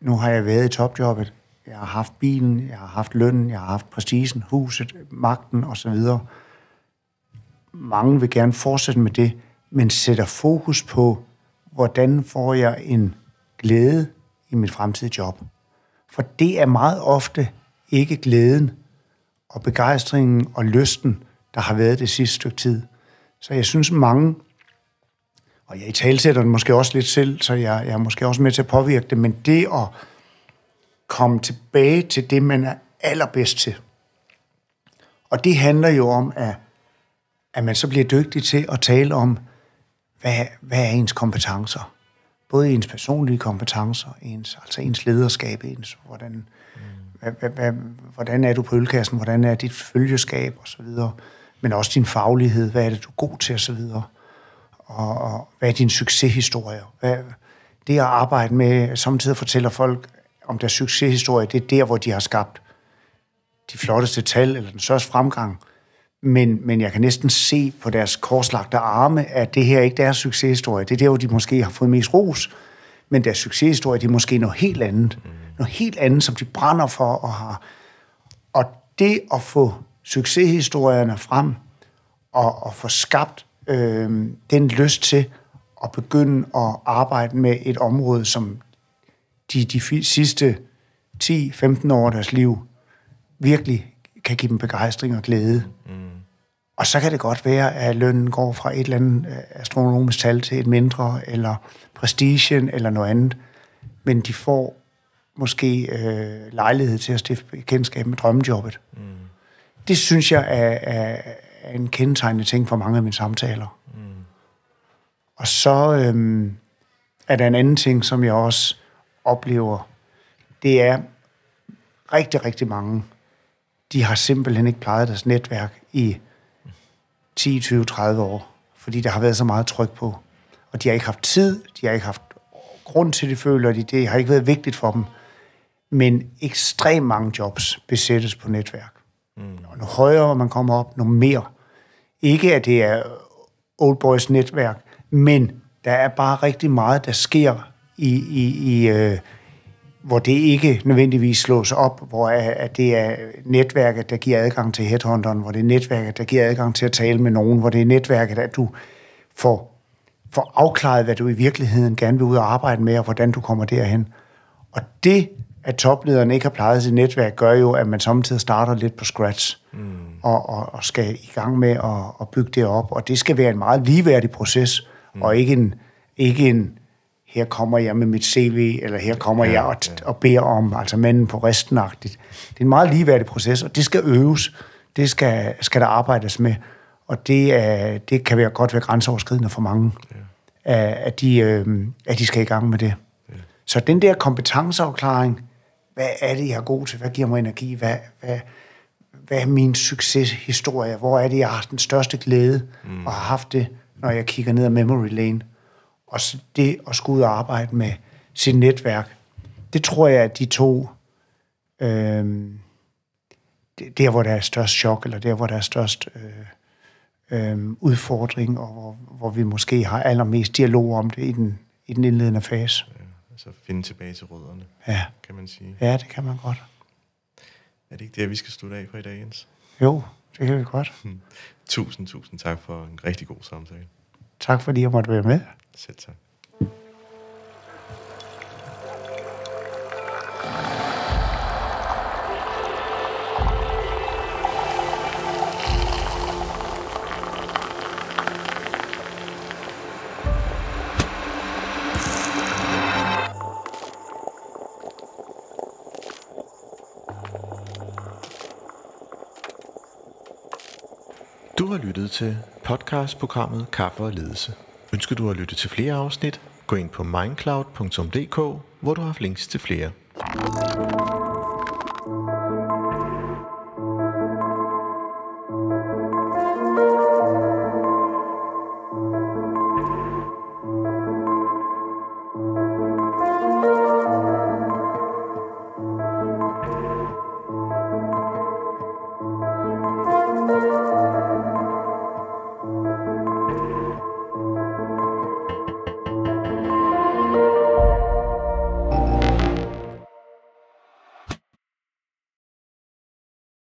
[SPEAKER 2] nu har jeg været i topjobbet, jeg har haft bilen, jeg har haft lønnen, jeg har haft præcisen, huset, magten osv. Mange vil gerne fortsætte med det, men sætter fokus på, hvordan får jeg en glæde i mit fremtidige job. For det er meget ofte ikke glæden og begejstringen og lysten, der har været det sidste stykke tid. Så jeg synes mange, og jeg i talsætter det måske også lidt selv, så jeg, jeg er måske også med til at påvirke det, men det at komme tilbage til det, man er allerbedst til. Og det handler jo om, at, at man så bliver dygtig til at tale om, hvad, hvad er ens kompetencer? Både ens personlige kompetencer, ens, altså ens lederskab, ens, hvordan, hvad, hvad, hvad, hvordan er du på ølkassen, hvordan er dit følgeskab osv., men også din faglighed, hvad er det, du er god til osv. Og, og hvad er din succeshistorie? Hvad, det at arbejde med, samtidig fortæller folk om deres succeshistorie, det er der, hvor de har skabt de flotteste tal, eller den største fremgang. Men, men jeg kan næsten se på deres korslagte arme, at det her ikke er deres succeshistorie. Det er der, hvor de måske har fået mest ros, men deres succeshistorie, det er måske noget helt andet. Mm. Noget helt andet, som de brænder for og har. Og det at få succeshistorierne frem, og, og få skabt øh, den lyst til at begynde at arbejde med et område, som de, de sidste 10-15 år af deres liv virkelig kan give dem begejstring og glæde. Og så kan det godt være, at lønnen går fra et eller andet øh, astronomisk tal til et mindre, eller prestigen, eller noget andet. Men de får måske øh, lejlighed til at stifte bekendtskab med drømmejobbet. Mm. Det synes jeg er, er, er en kendetegnende ting for mange af mine samtaler. Mm. Og så øh, er der en anden ting, som jeg også oplever. Det er rigtig, rigtig mange, de har simpelthen ikke plejet deres netværk i 10, 20, 30 år, fordi der har været så meget tryk på. Og de har ikke haft tid, de har ikke haft grund til det, føler de. Det har ikke været vigtigt for dem. Men ekstremt mange jobs besættes på netværk. Mm. Og nu højere man kommer op, nu mere. Ikke at det er old boys netværk, men der er bare rigtig meget, der sker i, i, i øh, hvor det ikke nødvendigvis slås op, hvor at det er netværket, der giver adgang til headhunteren, hvor det er netværket, der giver adgang til at tale med nogen, hvor det er netværket, at du får, får afklaret, hvad du i virkeligheden gerne vil ud og arbejde med, og hvordan du kommer derhen. Og det, at toplederen ikke har plejet sit netværk, gør jo, at man samtidig starter lidt på scratch, mm. og, og, og skal i gang med at, at bygge det op. Og det skal være en meget ligeværdig proces, mm. og ikke en, ikke en her kommer jeg med mit CV, eller her kommer ja, jeg og, ja. og beder om, altså manden på restenagtigt. Det er en meget ligeværdig proces, og det skal øves. Det skal, skal der arbejdes med. Og det, er, det kan være godt være grænseoverskridende for mange, ja. at, de, øh, at de skal i gang med det. Ja. Så den der kompetenceafklaring, hvad er det, jeg er god til? Hvad giver mig energi? Hvad, hvad, hvad er min succeshistorie? Hvor er det, jeg har haft den største glæde mm. og har haft det, når jeg kigger ned ad memory lane? Og det at skulle ud og arbejde med sit netværk, det tror jeg, at de to, øh, der hvor der er størst chok, eller der hvor der er størst øh, øh, udfordring, og hvor, hvor vi måske har allermest dialog om det i den, i den indledende fase. Ja,
[SPEAKER 1] altså finde tilbage til rødderne,
[SPEAKER 2] ja.
[SPEAKER 1] kan man sige.
[SPEAKER 2] Ja, det kan man godt.
[SPEAKER 1] Er det ikke det, vi skal slutte af for i dag, Jens?
[SPEAKER 2] Jo, det kan vi godt. (laughs)
[SPEAKER 1] tusind, tusind tak for en rigtig god samtale.
[SPEAKER 2] Tak fordi jeg måtte være med.
[SPEAKER 1] Selv tak. Du har lyttet til podcastprogrammet Kaffe og Ledelse. Ønsker du at lytte til flere afsnit? Gå ind på mindcloud.dk, hvor du har links til flere.